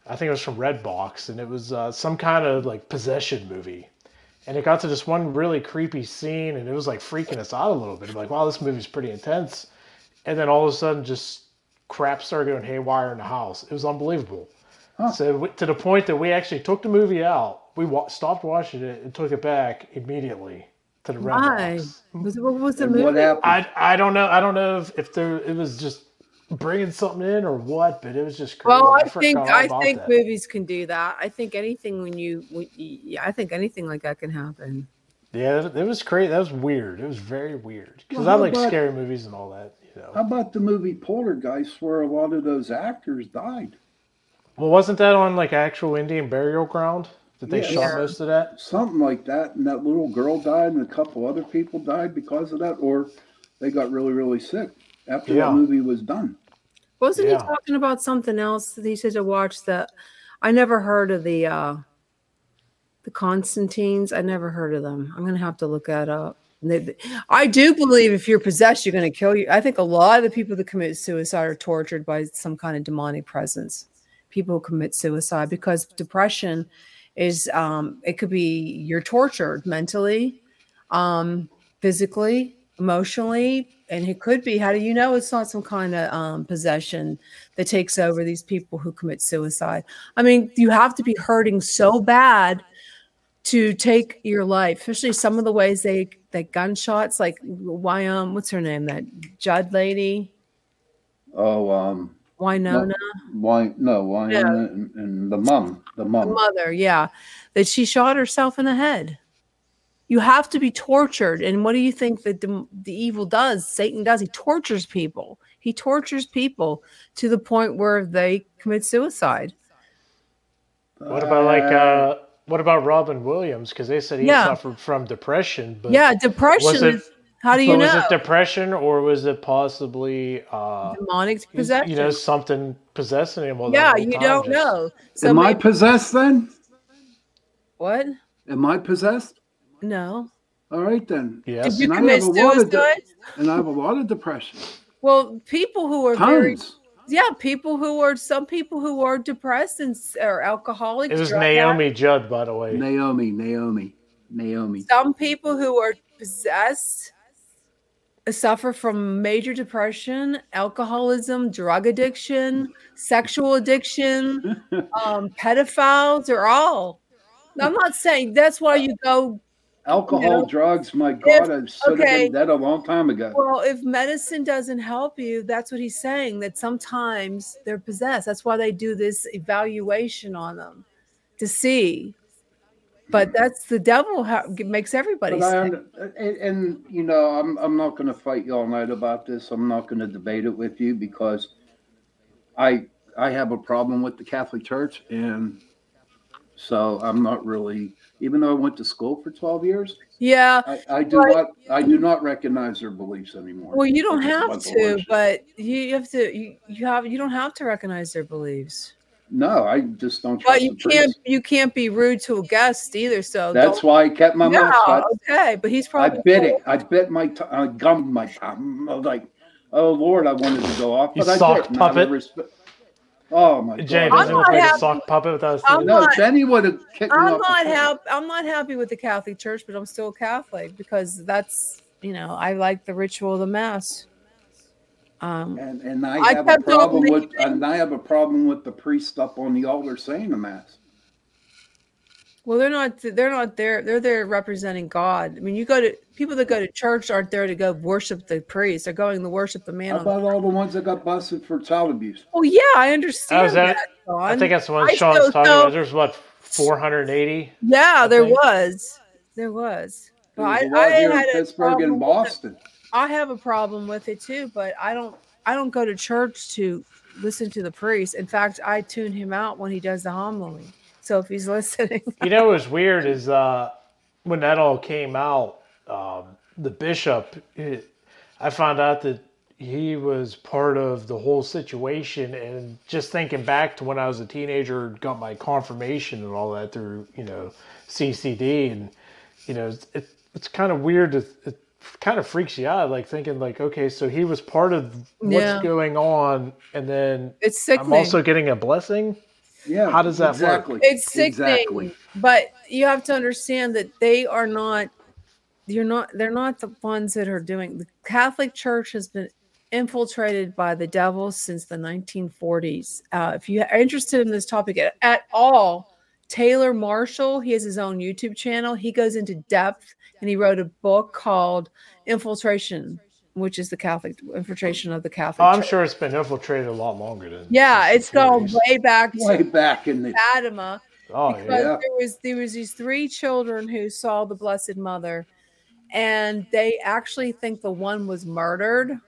I think it was from Redbox, and it was uh, some kind of like possession movie. And it got to this one really creepy scene, and it was like freaking us out a little bit. I'm like, wow, this movie's pretty intense. And then all of a sudden, just crap started going haywire in the house. It was unbelievable. So to the point that we actually took the movie out, we wa- stopped watching it and took it back immediately to the red Why? box. Was, what was the And movie? what happened? I I don't know. I don't know if, if there it was just bringing something in or what, but it was just crazy. Well, I forgot think I think that. movies can do that. I think anything when you, when you I think anything like that can happen. Yeah, it was crazy. That was weird. It was very weird because Well, I like about- scary movies and all that. You know. How about the movie Poltergeist, where a lot of those actors died? Well, wasn't that on like actual Indian burial ground that they Yeah. shot most of that? Something like that, and that little girl died, and a couple other people died because of that, or they got really, really sick after Yeah. that movie was done. Wasn't Yeah. he talking about something else that he said to watch that I never heard of the uh the Constantines. I never heard of them. I'm gonna have to look that up. They- I do believe if you're possessed, you're gonna kill you. I think a lot of the people that commit suicide are tortured by some kind of demonic presence. People who commit suicide because depression is um it could be you're tortured mentally, um, physically, emotionally, and it could be how do you know it's not some kind of um, possession that takes over these people who commit suicide? I mean, you have to be hurting so bad to take your life, especially some of the ways they that gunshots, like why um, what's her name? That Judd lady, Oh, um, Winona, why? No, why? Yeah. And, and the mom, the the mother, yeah, that she shot herself in the head. You have to be tortured, and what do you think that the, the evil does? Satan does. He tortures people. He tortures people to the point where they commit suicide. What about like uh what about Robin Williams? Because they said he Yeah. suffered from depression. But yeah, depression. was it- is, how do you but know? was it depression or was it possibly uh Demonic you- possession. you know something possessing him? all that yeah, you time, don't just- know. So Am I possessed then? what? Am I possessed? No. All right then. Yes. Did you And I commit have a lot of de- and I have a lot of depression. Well, people who are very Tons. yeah, people who are some people who are depressed and s- are alcoholics. It was drug Naomi Judd, by the way. Naomi, Naomi, Naomi. some people who are possessed suffer from major depression, alcoholism, drug addiction, sexual addiction, um, pedophiles are all. I'm not saying that's why you go. Alcohol, You know, drugs. My God, if- I should have okay. been dead a long time ago. Well, if medicine doesn't help you, that's what he's saying. That sometimes they're possessed. That's why they do this evaluation on them to see. But that's the devil ha- makes everybody I, sick. Uh, and, and you know, I'm I'm not going to fight you all night about this. I'm not going to debate it with you because I I have a problem with the Catholic Church, and so I'm not really. Even though I went to school for 12 years, Yeah. I, I do But- not I do not recognize their beliefs anymore. Well, you don't have to, but you have to. You, you have. You don't have to recognize their beliefs. No, I just don't trust. But you the can't. priests. You can't be rude to a guest either. So That's don't- why I kept my yeah, mouth shut. okay. But he's probably. I probably. bit it. I bit my. T- I gummed my tongue. I was like, oh Lord, I wanted to go off, You I sock didn't. out of puppet. Oh my Jay God! doesn't I'm look not like a sock puppet without I'm No, not- Jenny would have kicked I'm off. the not happy. I'm not happy with the Catholic Church, but I'm still a Catholic because that's you know I like the ritual of the Mass. Um, And, and I I have a problem with, and I have a problem with the priest up on the altar saying the mass. well, they're not. They're not there. They're there representing God. I mean, you go to people that go to church aren't there to go worship the priest. They're going to worship the man. How On the, about all the ones that got busted for child abuse? well, yeah, I Oh, understand is that- that. I think that's the one I Sean's still talking don't- about. There's what 480. Yeah, I there think. was. There was. But There's I, a lot I here in had a Pittsburgh problem and with. Boston. I have a problem with it too, but I don't I don't go to church to listen to the priest. In fact, I tune him out when he does the homily. So if he's [laughs] listening, You know what's weird is uh, when that all came out, um, the bishop, it, I found out that he was part of the whole situation. And just thinking back to when I was a teenager, got my confirmation and all that through, you know, CCD. And, you know, it's, it, it's kind of weird. To, it kind of freaks you out, like thinking, like, okay, so he was part of what's Yeah. going on. And then it's I'm also getting a blessing. Yeah. How does that work? it's sickening. Exactly. But you have to understand that they are not you're not they're not the ones that are doing the Catholic Church has been infiltrated by the devil since the 1940s. Uh, if you are interested in this topic at, at all, Taylor Marshall, he has his own YouTube channel. He goes into depth and he wrote a book called Infiltration, which is the Catholic infiltration of the Catholic Oh, I'm Church. sure it's been infiltrated a lot longer than. Yeah, it's gone way back Way back in the Fatima Oh because yeah. Yeah. there was there was these three children who saw the Blessed Mother, and they actually think the one was murdered.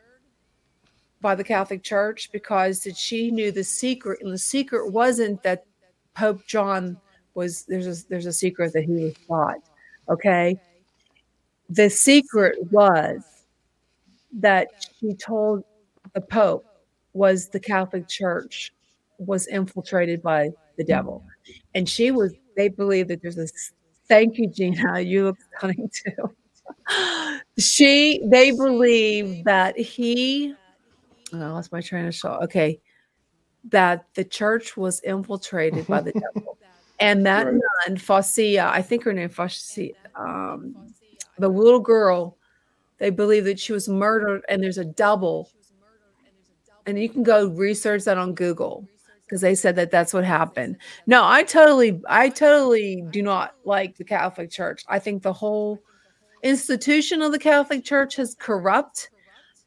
by the Catholic Church because that she knew the secret, and the secret wasn't that Pope John was there's a there's a secret that he was shot. Okay. The secret was that she told the Pope was the Catholic Church was infiltrated by the devil. And she was, they believe that there's a thank you, Gina. You look [laughs] stunning too. she they believe that he oh, I lost my train of thought. Okay. That the church was infiltrated by the devil. [laughs] And that Right. nun, Lucia, I think her name Lucia, um, the little girl, they believe that she was murdered and there's a double. And you can go research that on Google because they said that that's what happened. No, I totally, I totally do not like the Catholic Church. I think the whole institution of the Catholic Church is corrupt.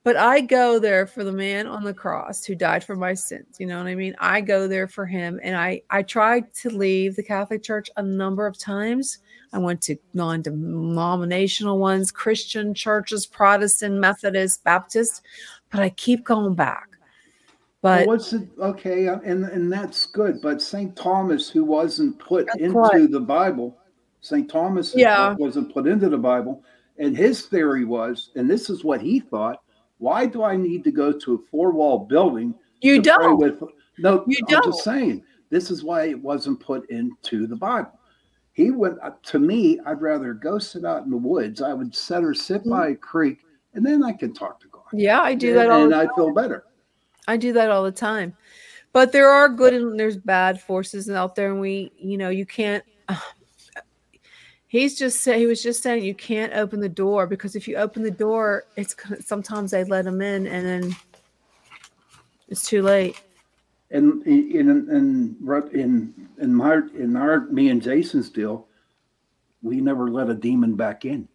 But I go there for the man on the cross who died for my sins. You know what I mean? I go there for him, and I I tried to leave the Catholic Church a number of times. I went to non-denominational ones, Christian churches, Protestant, Methodist, Baptist, but I keep going back. But well, what's it? Okay, uh, and and that's good. But Saint Thomas, who wasn't put into the Bible, Saint Thomas Yeah. wasn't put into the Bible, and his theory was, and this is what he thought: Why do I need to go to a four-wall building? You don't. With no, You I'm don't. just saying. This is why it wasn't put into the Bible. He went uh, to me. I'd rather go sit out in the woods. I would sit or sit Mm-hmm. by a creek, and then I can talk to God. yeah, I do that all and I feel better. I do that all the time. But there are good and there's bad forces out there, and we, you know, you can't. [sighs] He's just say he was just saying you can't open the door because if you open the door, it's sometimes they let them in, and then it's too late. And in in in in my in our me and Jason's deal, we never let a demon back in.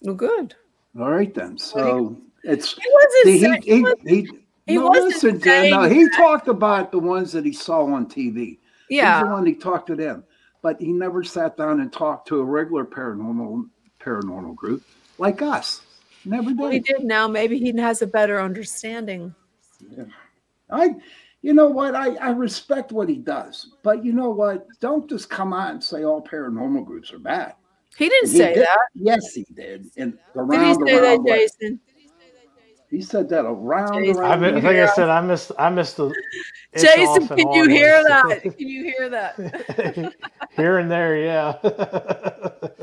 Well, good. All right then. So it's He wasn't he, he, he, he no, listen, Dan, no, he talked about the ones that he saw on TV. Yeah. He's the one he talked to them, but he never sat down and talked to a regular paranormal paranormal group like us. Never Well, he did. did now. Maybe he has a better understanding. Yeah. I, you know what? I, I respect what he does, but you know what? Don't just come out and say all paranormal groups are bad. He didn't He say did- that. Yes, he did. And Did around, he say that, around way. Jason? He said that around, Jason, I, around. mean, I think I said I missed I missed the it's Jason, off and can you on hear that? Can you hear that? [laughs] Here and there, yeah.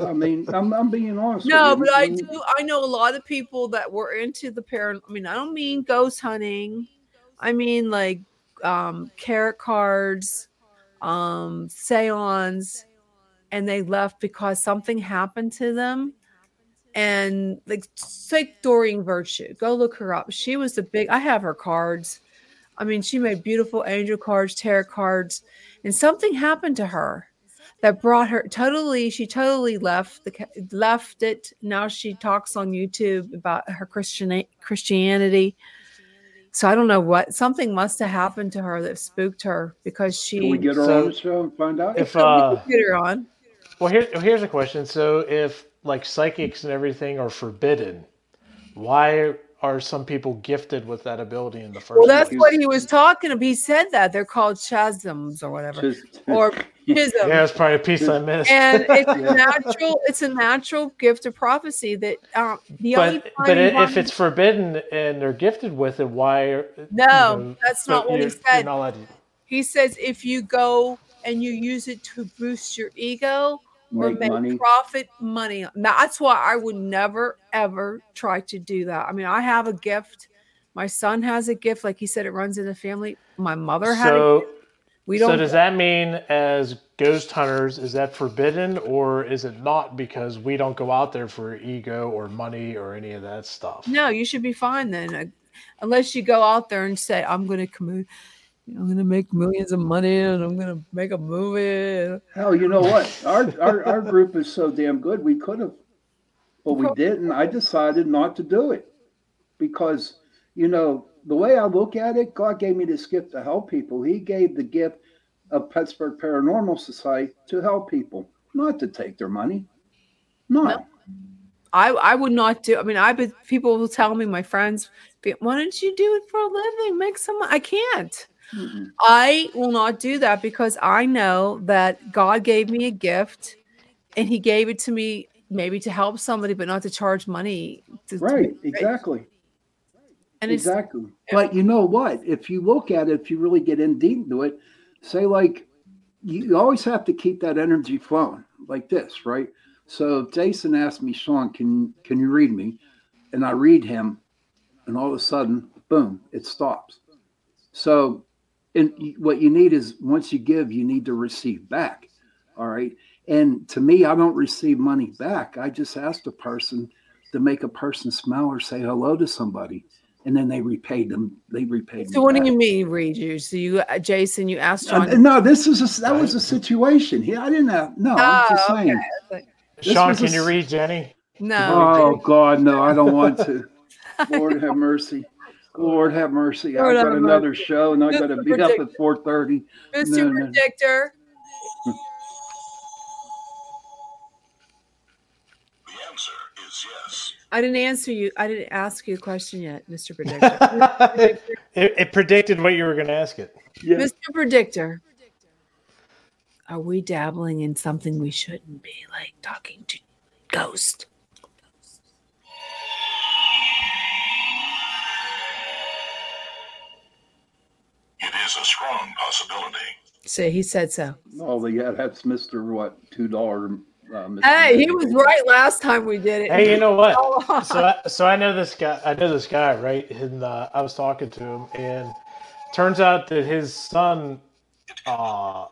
[laughs] I mean, I'm, I'm being honest. No, but I do. I know a lot of people that were into the parent. I mean, I don't mean ghost hunting. I mean like um tarot cards, um, seance, and they left because something happened to them. And like, like Doreen Virtue, go look her up. She was the big. I have her cards. I mean, she made beautiful angel cards, tarot cards, and something happened to her that brought her totally. She totally left the left it. Now she talks on YouTube about her Christian Christianity. So I don't know what something must have happened to her that spooked her because she. Can we get her So, on the show and find out? if [laughs] We uh can get her on. well here here's a question. So if like psychics and everything are forbidden, why are some people gifted with that ability in the first Well, that's place? what he was talking about. He said that they're called chasms or whatever, Just- or chisms. [laughs] Yeah, that's probably a piece I missed. and [laughs] it's a Yeah. natural it's a natural gift of prophecy that um the but time but you i- want- if it's forbidden and they're gifted with it, why? Are, No, you know, that's not what he you're- said. You're not to- he says if you go and you use it to boost your ego or Make make money. profit money that's why i would never ever try to do that i mean i have a gift my son has a gift like he said it runs in the family my mother had a So, gift. we don't So does that mean as ghost hunters is that forbidden or is it not because we don't go out there for ego or money or any of that stuff? No, you should be fine then, uh, unless you go out there and say, "I'm going to come, I'm going to make millions of money, and I'm going to make a movie." Hell, you know what? Our, our our group is so damn good. We could have, but we didn't. I decided not to do it because, you know, the way I look at it, God gave me this gift to help people. He gave the gift of Pittsburgh Paranormal Society to help people, not to take their money. No. I I would not do. I mean, I but people will tell me, my friends, why don't you do it for a living? Make some. I can't. Mm-mm. I will not do that because I know that God gave me a gift, and He gave it to me maybe to help somebody, but not to charge money. To, to Right, rich. exactly. And it's exactly. But you know what? If you look at it, if you really get in deep into it, say like you, always have to keep that energy flowing like this, right? So if Jason asked me, Sean, can can you read me? And I read him, and all of a sudden, boom, it stops. So and what you need is once you give, you need to receive back. All right. And to me, I don't receive money back. I just ask a person to make a person smile or say hello to somebody. And then they repay them. They repaid So me what back. do you mean, read you? So you, uh, Jason, you asked Uh, no, this is a, that was a situation. He, I didn't have no. I'm just Oh, saying. okay. It's like- This Sean, was a can you read Jenny? No. Oh God, no! I don't want to. [laughs] Lord have mercy. Lord have mercy. Lord I got another mercy. show, and I got to Mr. be up Predict- at four thirty. Mr. No, no. Predictor. The answer is yes. I didn't answer you. I didn't ask you a question yet, Mr. Predictor. [laughs] it, it predicted what you were going to ask it. Mr. Predictor. Are we dabbling in something we shouldn't be, like talking to ghost? Is a strong possibility. Say he said so. Oh, yeah, that's Mister what two dollar. Uh, Mr. Hey, he was right last time we did it. Hey, you know what? So, I, so I know this guy. I know this guy, right? And uh, I was talking to him, and turns out that his son uh,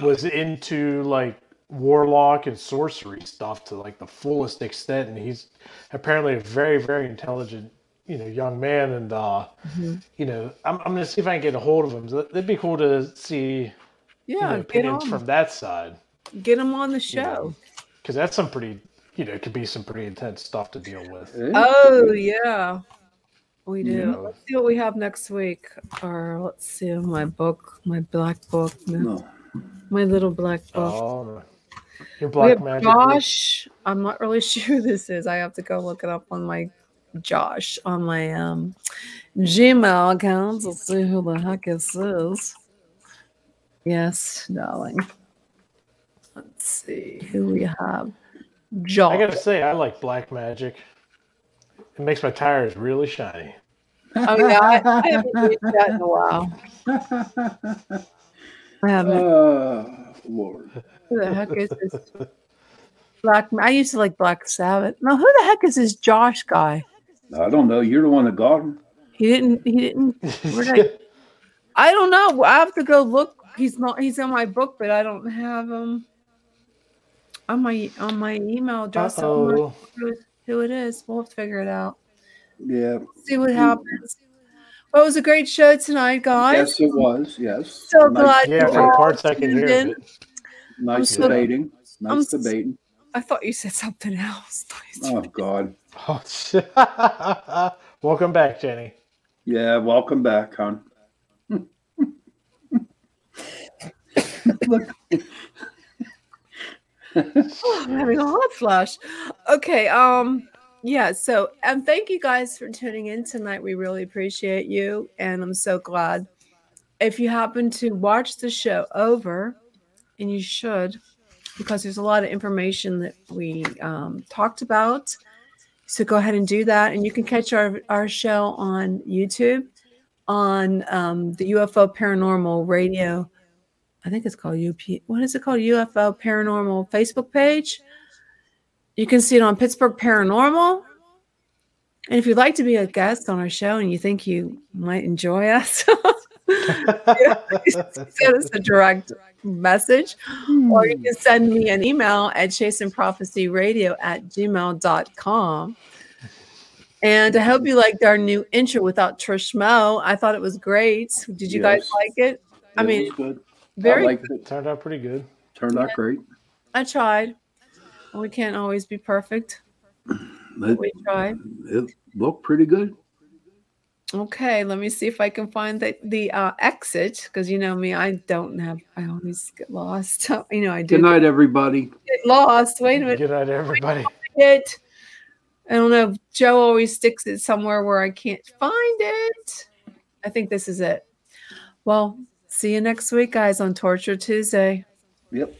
was into like warlock and sorcery stuff to like the fullest extent, and he's apparently a very, very intelligent, you know, young man. And uh, Mhm. you know, I'm, I'm gonna see if I can get a hold of him. That'd be cool to see. you Yeah, know, opinions on. from that side. Get him on the show. because that's some pretty you know it could be some pretty intense stuff to deal with Oh yeah, we do. Yeah. Let's see what we have next week. Or let's see my book, my black book, my, my little black book. oh no. your we black have magic book. Josh. I'm not really [laughs] sure who this is. I have to go look it up on my Josh on my um Gmail account to see who the heck this is. Yes, darling. Let's see who we have. Josh. i gotta say i like black magic it makes my tires really shiny Oh yeah, I, I haven't read that in a while. I haven't. Oh, Lord. Who the heck is this? Black. I used to like Black Sabbath. No, who the heck is this Josh guy? I don't know. You're the one that got him. He didn't. He didn't. Where did I, [laughs] I don't know. I have to go look. He's not. He's in my book, but I don't have him on my on my email address. so I'm not Uh-oh. sure Who it is? We'll have to figure it out. Yeah. See what happens. Well, it was a great show tonight, guys. Yes, it was. Yes. So Nice- glad yeah for the all parts i can hear in. of it Nice so- debating. I'm Nice s- debating. I thought you said something else. [laughs] Oh God. oh, shit. [laughs] welcome back jenny Yeah. Welcome back, hon. Look. Oh, I'm having a hot flash. Okay. Um. Yeah. So, and thank you guys for tuning in tonight. We really appreciate you, and I'm so glad. If you happen to watch the show over, and you should, because there's a lot of information that we um, talked about. So go ahead and do that, and you can catch our our show on YouTube, on um, the UFO Paranormal Radio I think it's called UP. What is it called? UFO Paranormal Facebook page. You can see it on Pittsburgh Paranormal. And if you'd like to be a guest on our show and you think you might enjoy us, [laughs] [laughs] [laughs] send us a direct message or you hmm. can send me an email at chasingprophecyradio at gmail.com. And I hope you liked our new intro without Trish Mo. I thought it was great. Did you guys like it? I It mean, was good. very I liked it. turned out pretty good Turned out great. I tried. We can't always be perfect. It, We tried. it looked pretty good. Okay, let me see if I can find the the uh, exit because you know me, I don't have. I always get lost. [laughs] You know, I do Good night, everybody. get lost. Wait a minute. good night everybody It. I don't know. Joe always sticks it somewhere where I can't find it. I think this is it. Well, see you next week, guys, on Torture Tuesday. Yep.